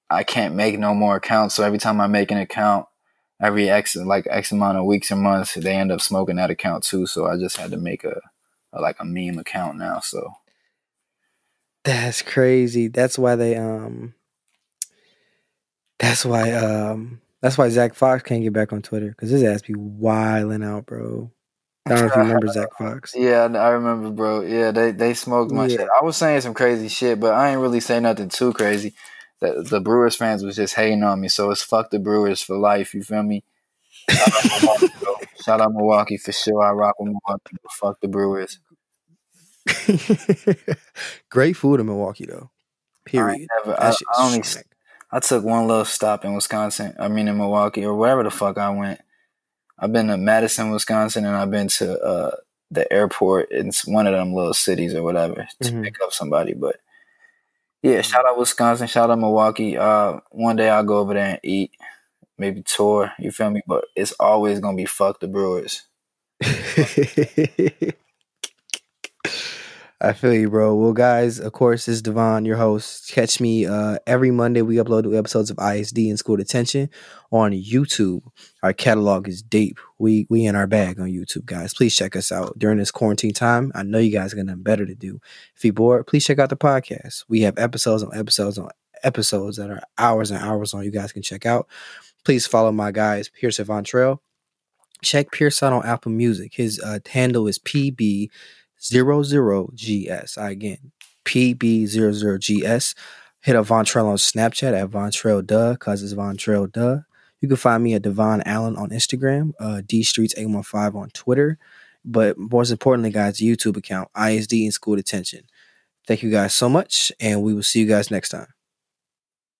I can't make no more accounts. So every time I make an account, every X like X amount of weeks or months, they end up smoking that account too. So I just had to make a like a meme account now. So that's crazy. That's why they um. That's why um. That's why Zach Fox can't get back on Twitter because his ass be wilding out, bro. I don't know if you remember Zach Fox. Yeah, I remember, bro. Yeah, they they smoked my yeah. shit. I was saying some crazy shit, but I ain't really saying nothing too crazy. The, the Brewers fans was just hating on me, so it's fuck the Brewers for life. You feel me? Shout out Milwaukee for sure. I rock with Milwaukee. Fuck the Brewers. Great food in Milwaukee, though. Period. I, never, I, I only I took one little stop in Wisconsin. I mean, in Milwaukee or wherever the fuck I went. I've been to Madison, Wisconsin, and I've been to uh, the airport in one of them little cities or whatever to mm-hmm. pick up somebody. But yeah, shout out Wisconsin, shout out Milwaukee. Uh, one day I'll go over there and eat, maybe tour. You feel me? But it's always gonna be fuck the Brewers. I feel you, bro. Well, guys, of course, is Devon, your host. Catch me uh, every Monday. We upload new episodes of ISD In School Detention on YouTube. Our catalog is deep. We we in our bag on YouTube, guys. Please check us out during this quarantine time. I know you guys are gonna better to do. If you're bored, please check out the podcast. We have episodes on episodes on episodes that are hours and hours on. You guys can check out. Please follow my guys, Pierce Trail. Check Pierce out on Apple Music. His uh, handle is PB 00GS. I again, PB00GS. Hit up Vontrell on Snapchat at Vontrell Duh, cause it's Vontrell Duh. You can find me at Devon Allen on Instagram, uh, D Streets 815 on Twitter. But most importantly, guys, YouTube account, ISD In School Detention. Thank you guys so much, and we will see you guys next time.